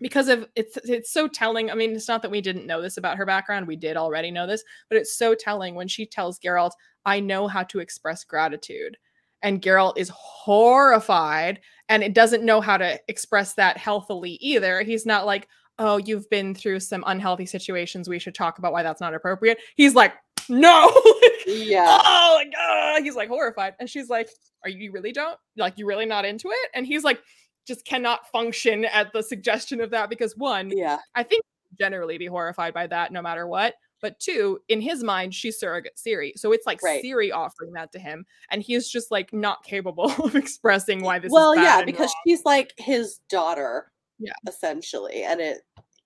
because of it's it's so telling. I mean, it's not that we didn't know this about her background. We did already know this, but it's so telling when she tells Geralt, "I know how to express gratitude." And Geralt is horrified and it doesn't know how to express that healthily either. He's not like, "Oh, you've been through some unhealthy situations. We should talk about why that's not appropriate." He's like, "No." [LAUGHS] yeah oh like ah, he's like horrified and she's like are you you really don't like you really not into it and he's like just cannot function at the suggestion of that because one yeah i think generally be horrified by that no matter what but two in his mind she's surrogate ciri so it's like Right. ciri offering that to him and he's just like not capable [LAUGHS] of expressing why this well yeah because wrong. she's like his daughter Yeah. essentially and it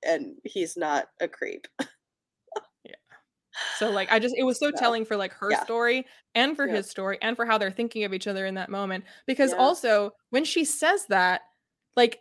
and he's not a creep yeah. So like I just it was so telling for like her yeah. story and for Yep. his story and for how they're thinking of each other in that moment because Yeah. also when she says that like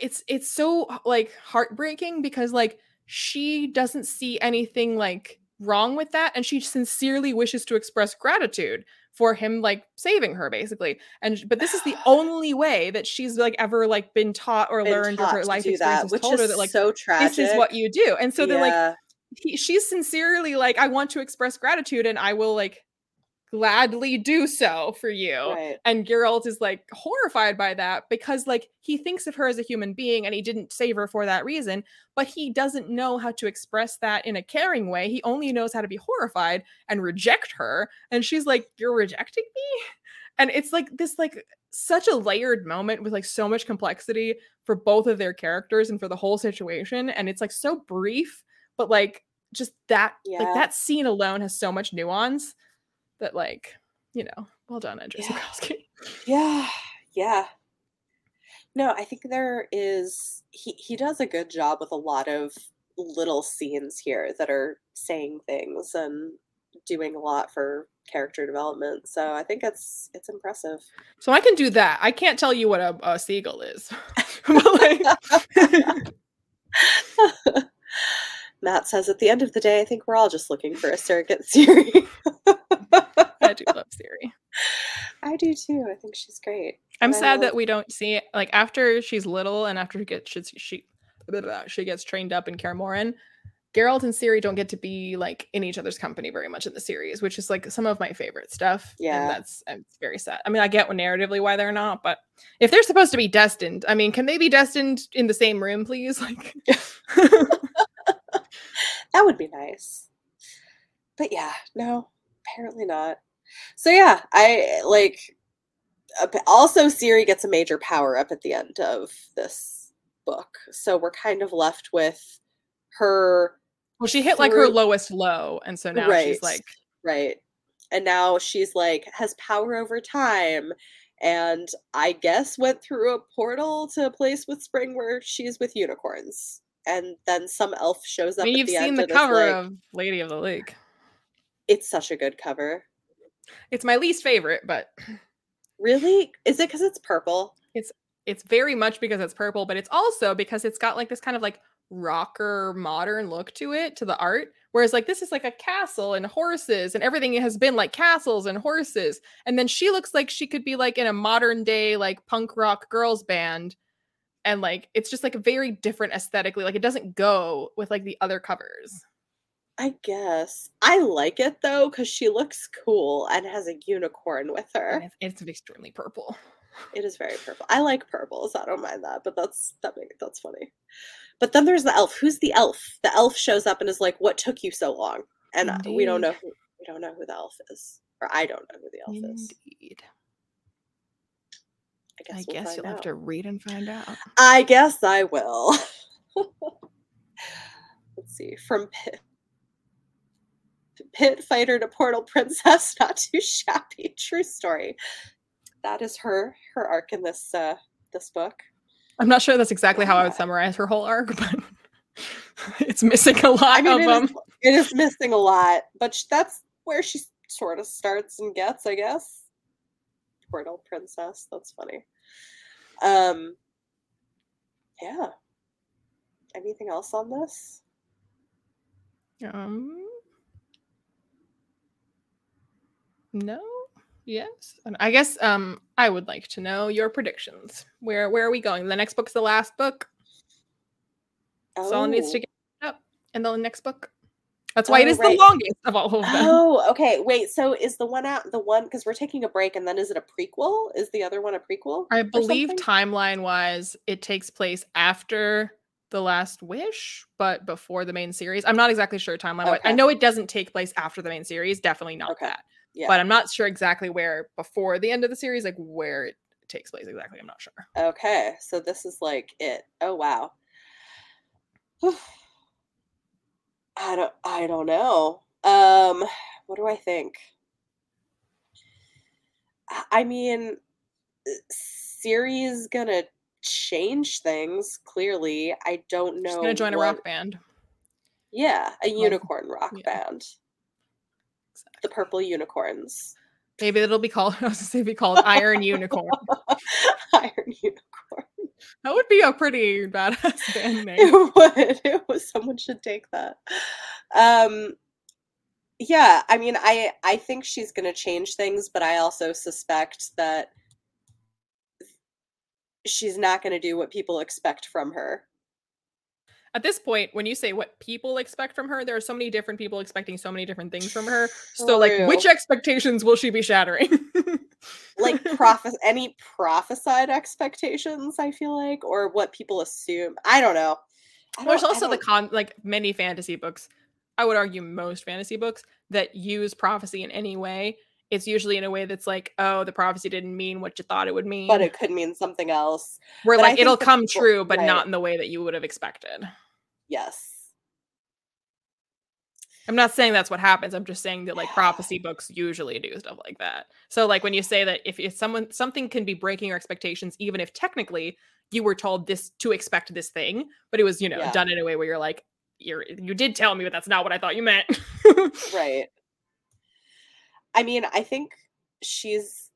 it's it's so like heartbreaking because like she doesn't see anything like wrong with that and she sincerely wishes to express gratitude for him like saving her basically. And but this is the [GASPS] only way that she's like ever like been taught or Been learned or her life experience that, which told is her that like so tragic this is what you do. And so then like he, she's sincerely like i want to express gratitude and i will like gladly do so for you. Right. And Geralt is like horrified by that because like he thinks of her as a human being and he didn't save her for that reason, but he doesn't know how to express that in a caring way. He only knows how to be horrified and reject her. And she's like, "You're rejecting me?" And it's like this like such a layered moment with like so much complexity for both of their characters and for the whole situation and it's like so brief, but like just that Yeah. like that scene alone has so much nuance that like you know well done andrew Yeah. Sapkowski. [LAUGHS] Yeah, yeah. No, I think there is he he does a good job with a lot of little scenes here that are saying things and doing a lot for character development. So I think it's it's impressive. so i can do that i can't tell you what a, a seagull is [LAUGHS] [LAUGHS] Matt says at the end of the day, I think we're all just looking for a surrogate Ciri. I do love ciri [LAUGHS] I do too. I think she's great. i'm sad that we don't see it like after she's little and after she gets she, she, blah, blah, she gets trained up in Kaer Geralt and Ciri don't get to be like in each other's company very much in the series, which is like some of my favorite stuff. Yeah. and that's it's very sad. I mean, I get narratively why they're not, but if they're supposed to be destined, I mean, can they be destined in the same room, please? [LAUGHS] Like, [LAUGHS] That would be nice. But yeah, no, apparently not. So yeah, I like also Ciri gets a major power up at the end of this book. So we're kind of left with her well, she hit like her lowest low, and so now Right. she's like, right. And now she's like has power over time and I guess went through a portal to a place with spring where she's with unicorns. And then some elf shows up. I mean, you've the seen the cover like, of Lady of the Lake. it's such a good cover. It's my least favorite, but Really? Is it because it's purple? it's it's very much because it's purple, but it's also because it's got like this kind of like rocker modern look to it to the art. Whereas like this is like a castle and horses and everything has been like castles and horses. And then she looks like she could be like in a modern day like punk rock girls band. And like it's just like very different aesthetically. Like it doesn't go with like the other covers. I guess. I like it though because she looks cool and has a unicorn with her. It's, it's extremely purple. [LAUGHS] It is very purple. I like purples. I don't mind that. But that's that make, that's funny. But then there's the elf. Who's the elf? The elf shows up and is like, "What took you so long?" And uh, we don't know. Who, we don't know who the elf is, or I don't know who the elf is. Indeed. I guess, I we'll guess you'll have to read and find out. I guess I will. [LAUGHS] Let's see. From pit, pit fighter to portal princess, [LAUGHS] not too shabby. True story. That is her her arc in this uh this book. I'm not sure that's exactly how I would summarize her whole arc, [LAUGHS] but it's missing a lot I mean, of it them. is, it is missing a lot, but that's where she sort of starts and gets, I guess. Portal princess. That's funny. Um. Yeah. Anything else on this? Um, no. Yes. And I guess um I would like to know your predictions. Where where are we going? The next book's the last book. Someone needs to Oh. get up in the next book. That's why it Oh, is right. the longest of all of them. Oh, okay. Wait. So is the one out the one because we're taking a break, and then is it a prequel? Is the other one a prequel? I believe timeline wise, it takes place after the last wish, but before the main series. I'm not exactly sure timeline. wise. I know it doesn't take place after the main series. Definitely not Okay. that. Yeah. But I'm not sure exactly where before the end of the series, like where it takes place exactly. I'm not sure. Okay. So this is like it. Oh wow. [SIGHS] I don't. I don't know. Um. What do I think? I- mean, Ciri's gonna change things. Clearly, I don't know. She's gonna join a rock band. Yeah, a unicorn rock yeah. band. The purple unicorns. Maybe it'll be called. [LAUGHS] I was gonna say be called Iron Unicorn. [LAUGHS] Iron unicorn. That would be a pretty badass [LAUGHS] band name. It would. It was. Someone should take that. Um. Yeah, I mean, I I think she's gonna change things, but I also suspect that she's not gonna do what people expect from her. At this point, when you say what people expect from her, there are so many different people expecting so many different things from her. So, like, which expectations will she be shattering? like [LAUGHS] prophes any prophesied expectations, I feel like, or what people assume. I don't know. I don't, There's also the con like many fantasy books. I would argue most fantasy books that use prophecy in any way it's usually in a way that's like, oh, the prophecy didn't mean what you thought it would mean. But it could mean something else. Where but like it'll come people, true, but right. not in the way that you would have expected. Yes. I'm not saying that's what happens. I'm just saying that like prophecy [SIGHS] books usually do stuff like that. So like when you say that if, if someone something can be breaking your expectations, even if technically you were told this to expect this thing, but it was, you know, yeah. done in a way where you're like, you're you did tell me, but that's not what I thought you meant. right. I mean, I think she's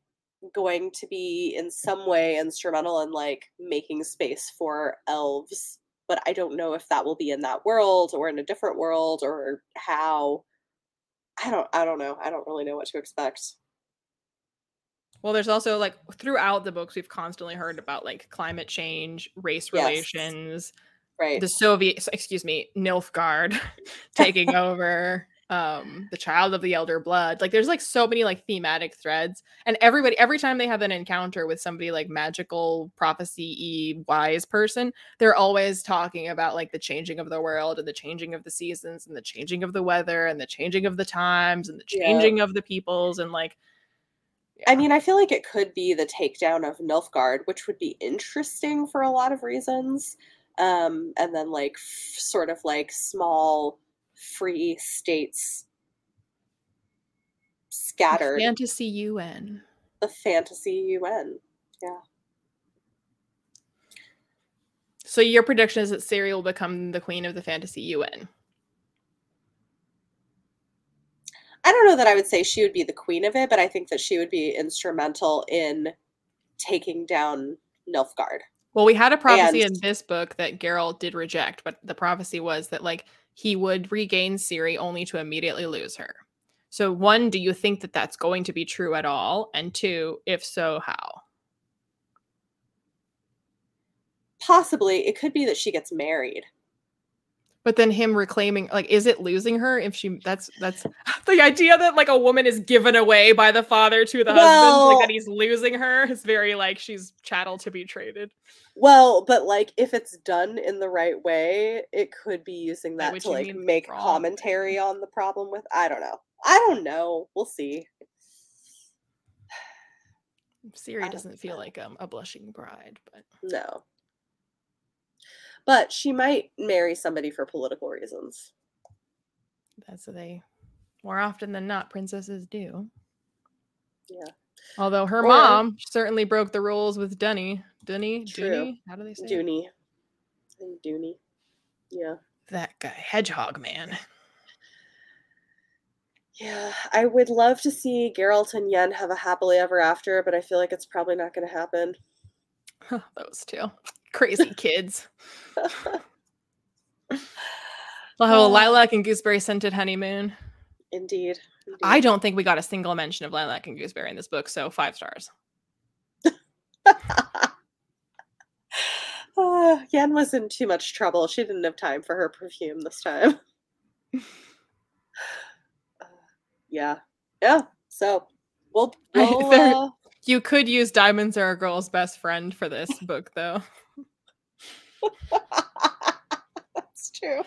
going to be in some way instrumental in like making space for elves, but I don't know if that will be in that world or in a different world or how. I don't I don't know. I don't really know what to expect. Well, there's also like throughout the books we've constantly heard about like climate change, race relations, yes. right? The Soviet, excuse me, Nilfgaard [LAUGHS] [LAUGHS] taking over um the child of the elder blood like there's like so many like thematic threads and everybody every time they have an encounter with somebody like magical prophecy wise person they're always talking about like the changing of the world and the changing of the seasons and the changing of the weather and the changing of the times and the changing yeah. of the peoples and like yeah. I mean, I feel like it could be the takedown of Nilfgaard, which would be interesting for a lot of reasons. Um, and then like f- sort of like small free states scattered. The fantasy UN. The fantasy UN. Yeah. So your prediction is that Ciri will become the queen of the fantasy UN. I don't know that I would say she would be the queen of it, but I think that she would be instrumental in taking down Nilfgaard. Well, we had a prophecy and, in this book that Geralt did reject, but the prophecy was that like he would regain Ciri only to immediately lose her. So, one, do you think that that's going to be true at all? And two, if so, how? Possibly. It could be that she gets married. But then him reclaiming like is it losing her if she that's that's [LAUGHS] the idea that like a woman is given away by the father to the well, husband like that he's losing her is very like she's chattel to be traded. Well, but like if it's done in the right way, it could be using that to like make wrong. commentary on the problem with I don't know. I don't know. We'll see. Ciri doesn't feel like um, a blushing bride, but no. But she might marry somebody for political reasons. That's what they more often than not princesses do. Yeah. Although her or, mom certainly broke the rules with Dunny? Dunny? How do they say Duny. Duny. Yeah. That guy. Hedgehog man. Yeah, I would love to see Geralt and Yen have a happily ever after, but I feel like it's probably not going to happen. [LAUGHS] Those two crazy [LAUGHS] kids. [LAUGHS] We'll have a uh. lilac and gooseberry scented honeymoon. Indeed, indeed. I don't think we got a single mention of lilac and gooseberry in this book, so five stars. Uh, [SIGHS] Yen was in too much trouble. She didn't have time for her perfume this time. uh, [LAUGHS] yeah, yeah. So we'll. [LAUGHS] we'll uh... You could use diamonds are a girl's best friend for this book, though. [LAUGHS] That's true.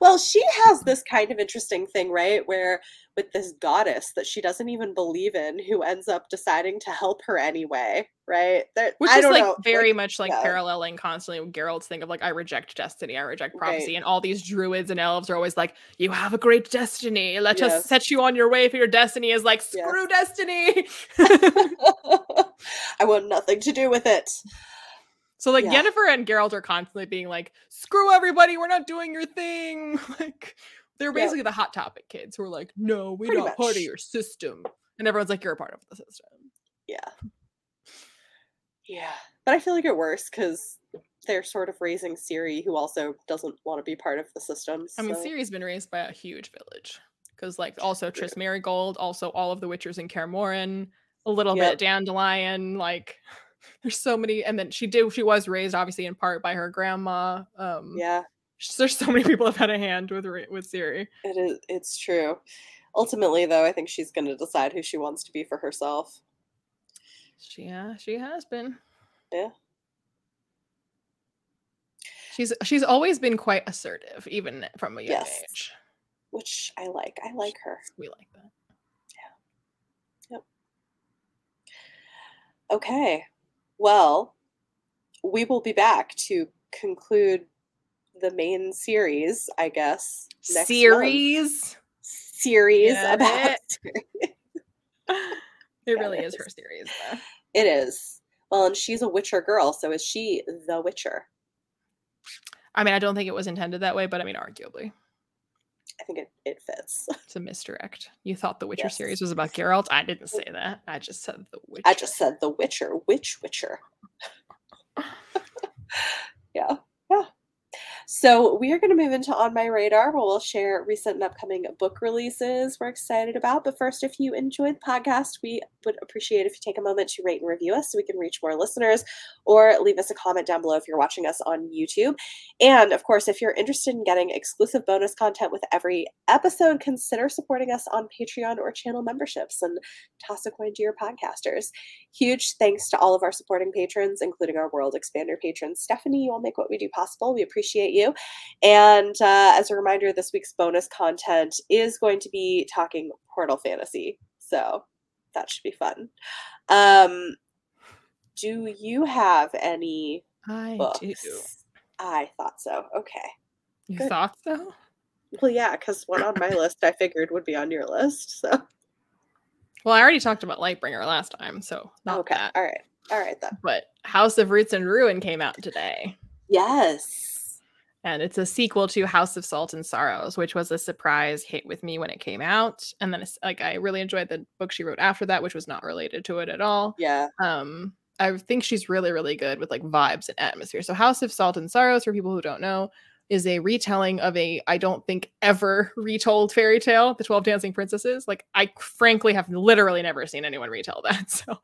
Well, she has this kind of interesting thing, right? Where with this goddess that she doesn't even believe in, who ends up deciding to help her anyway, right? There, Which I is like know, very like, much like yeah. paralleling constantly with Geralt's thing of like, I reject destiny, I reject prophecy. Right. And all these druids and elves are always like, You have a great destiny. Let yes. us set you on your way for your destiny is like, screw yes. destiny. [LAUGHS] [LAUGHS] I want nothing to do with it. So like yeah. Yennefer and Geralt are constantly being like, "Screw everybody, we're not doing your thing." [LAUGHS] like they're basically yeah. the hot topic kids who are like, "No, we're Pretty not much. part of your system," and everyone's like, "You're a part of the system." Yeah, yeah, but I feel like it worse because they're sort of raising Ciri, who also doesn't want to be part of the system. So. I mean, Ciri's been raised by a huge village because, like, also Triss Merigold, also all of the Witchers in Kaer Morhen, a little yep. bit Dandelion, like there's so many and then she did she was raised obviously in part by her grandma um yeah there's so many people have had a hand with with ciri It is. It's true. Ultimately, though, I think she's going to decide who she wants to be for herself. She, yeah, she has been. Yeah. She's she's always been quite assertive, even from a young yes. age. Which I like. I like her. We like that. Yeah. Yep. Okay. Well, we will be back to conclude the main series, I guess. series. Month. Series Get about it, [LAUGHS] it really is her series, though. It is. Well, and she's a Witcher girl, so is she the Witcher? I mean, I don't think it was intended that way, but I mean, arguably. I think it, it fits. [LAUGHS] It's a misdirect. You thought the Witcher yes. series was about Geralt. I didn't say that. I just said the Witcher. I just said the Witcher. Which Witcher? [LAUGHS] yeah. So we are going to move into On My Radar where we'll share recent and upcoming book releases we're excited about. But first, if you enjoyed the podcast, we would appreciate if you take a moment to rate and review us so we can reach more listeners or leave us a comment down below if you're watching us on YouTube. And of course, if you're interested in getting exclusive bonus content with every episode, consider supporting us on Patreon or channel memberships and toss a coin to your podcasters. Huge thanks to all of our supporting patrons, including our World Expander patron, Stephanie. You all make what we do possible. We appreciate you. And uh, as a reminder, this week's bonus content is going to be talking Portal Fantasy. So that should be fun. Um, do you have any I books? do. I thought so. Okay. You Good. thought so? Well, yeah, because one on my list I figured would be on your list. So. Well, I already talked about Lightbringer last time, so not okay. That. All right. All right then. But House of Roots and Ruin came out today. Yes. And it's a sequel to House of Salt and Sorrows, which was a surprise hit with me when it came out. And then it's like I really enjoyed the book she wrote after that, which was not related to it at all. Yeah. Um, I think she's really, really good with like vibes and atmosphere. So House of Salt and Sorrows, for people who don't know, is a retelling of a I don't think ever [LAUGHS] retold fairy tale, The Twelve Dancing Princesses. Like I frankly have literally never seen anyone retell that. [LAUGHS] So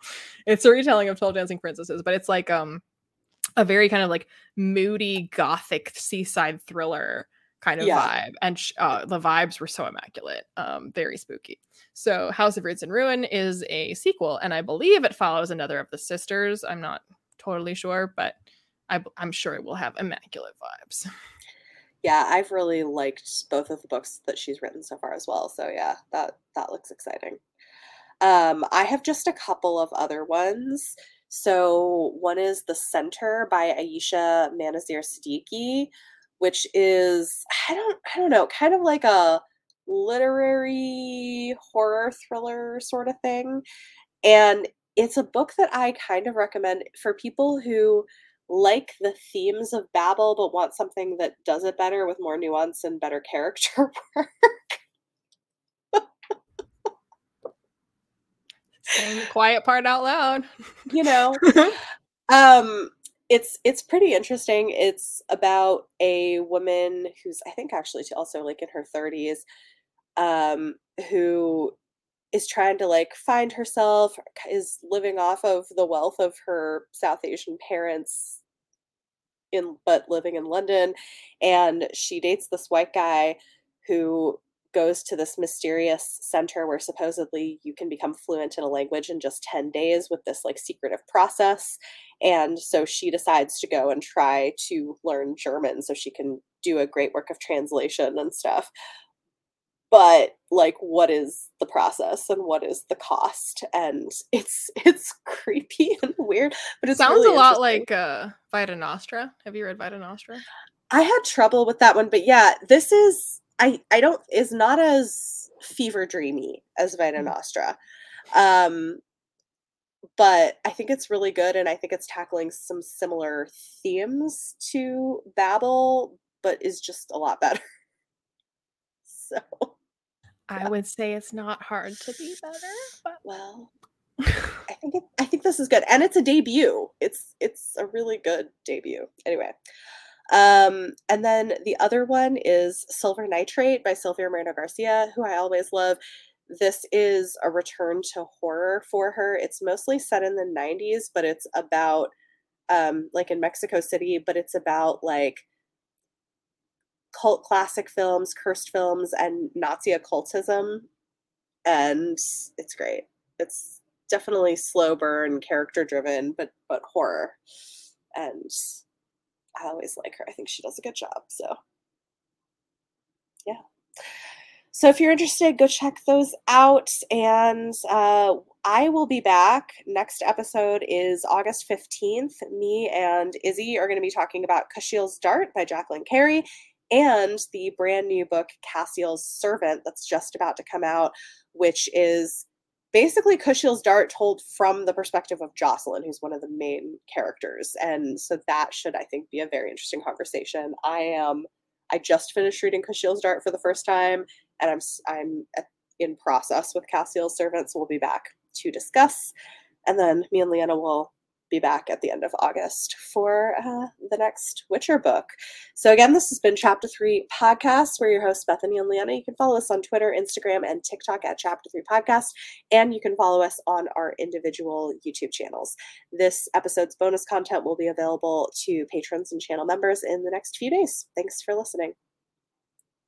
it's a retelling of Twelve Dancing Princesses, but it's like um a very kind of like moody gothic seaside thriller kind of yeah. vibe and uh, the vibes were so immaculate um very spooky so house of roots and ruin is a sequel and i believe it follows another of the sisters i'm not totally sure but I, i'm sure it will have immaculate vibes yeah, I've really liked both of the books that she's written so far as well. So yeah, that that looks exciting. Um, I have just a couple of other ones. So one is The Center by Ayesha Manazir Siddiqi, which is I don't I don't know, kind of like a literary horror thriller sort of thing. And it's a book that I kind of recommend for people who like the themes of Babel, but want something that does it better with more nuance and better character [LAUGHS] work. Saying the quiet part out loud. You know. [LAUGHS] um it's it's pretty interesting. It's about a woman who's I think actually also like in her 30s um who is trying to like find herself is living off of the wealth of her south asian parents in but living in london and she dates this white guy who goes to this mysterious center where supposedly you can become fluent in a language in just 10 days with this like secretive process. And so she decides to go and try to learn german so she can do a great work of translation and stuff. But like what is the process and what is the cost? And it's [LAUGHS] it's creepy [LAUGHS] and weird but it sounds really a lot like uh vita nostra. Have you read vita nostra? I had trouble with that one but yeah this is i i don't is not as fever dreamy as vita mm. nostra um but i think it's really good and i think it's tackling some similar themes to babel but is just a lot better [LAUGHS] so I would say it's not hard to be better, but well, [LAUGHS] I think it, I think this is good, and it's a debut. It's it's a really good debut. Anyway, um, and then the other one is Silver Nitrate by Silvia Moreno Garcia, who I always love. This is a return to horror for her. It's mostly set in the 90s, but it's about um like in Mexico City, but it's about like cult classic films, cursed films, and Nazi occultism. And it's great. It's definitely slow burn, character driven, but but horror. And I always like her. I think she does a good job. So yeah. So if you're interested, go check those out. And uh, I will be back. Next episode is August 15th. Me and Izzy are going to be talking about Kushiel's Dart by Jacqueline Carey and the brand new book Cassiel's Servant that's just about to come out, which is basically Kushiel's Dart told from the perspective of Joscelin, who's one of the main characters. And so that should, I think, be a very interesting conversation. I am. I just finished reading Kushiel's Dart for the first time, and I'm I'm in process with Cassiel's servants. we'll be back to discuss. And then me and Liene will be back at the end of August for uh, the next Witcher book. So, again, this has been Chapter 3 Podcast. We're your hosts, Bethany and Liene. You can follow us on Twitter, Instagram, and TikTok at Chapter 3 Podcast, and you can follow us on our individual YouTube channels. This episode's bonus content will be available to patrons and channel members in the next few days. Thanks for listening.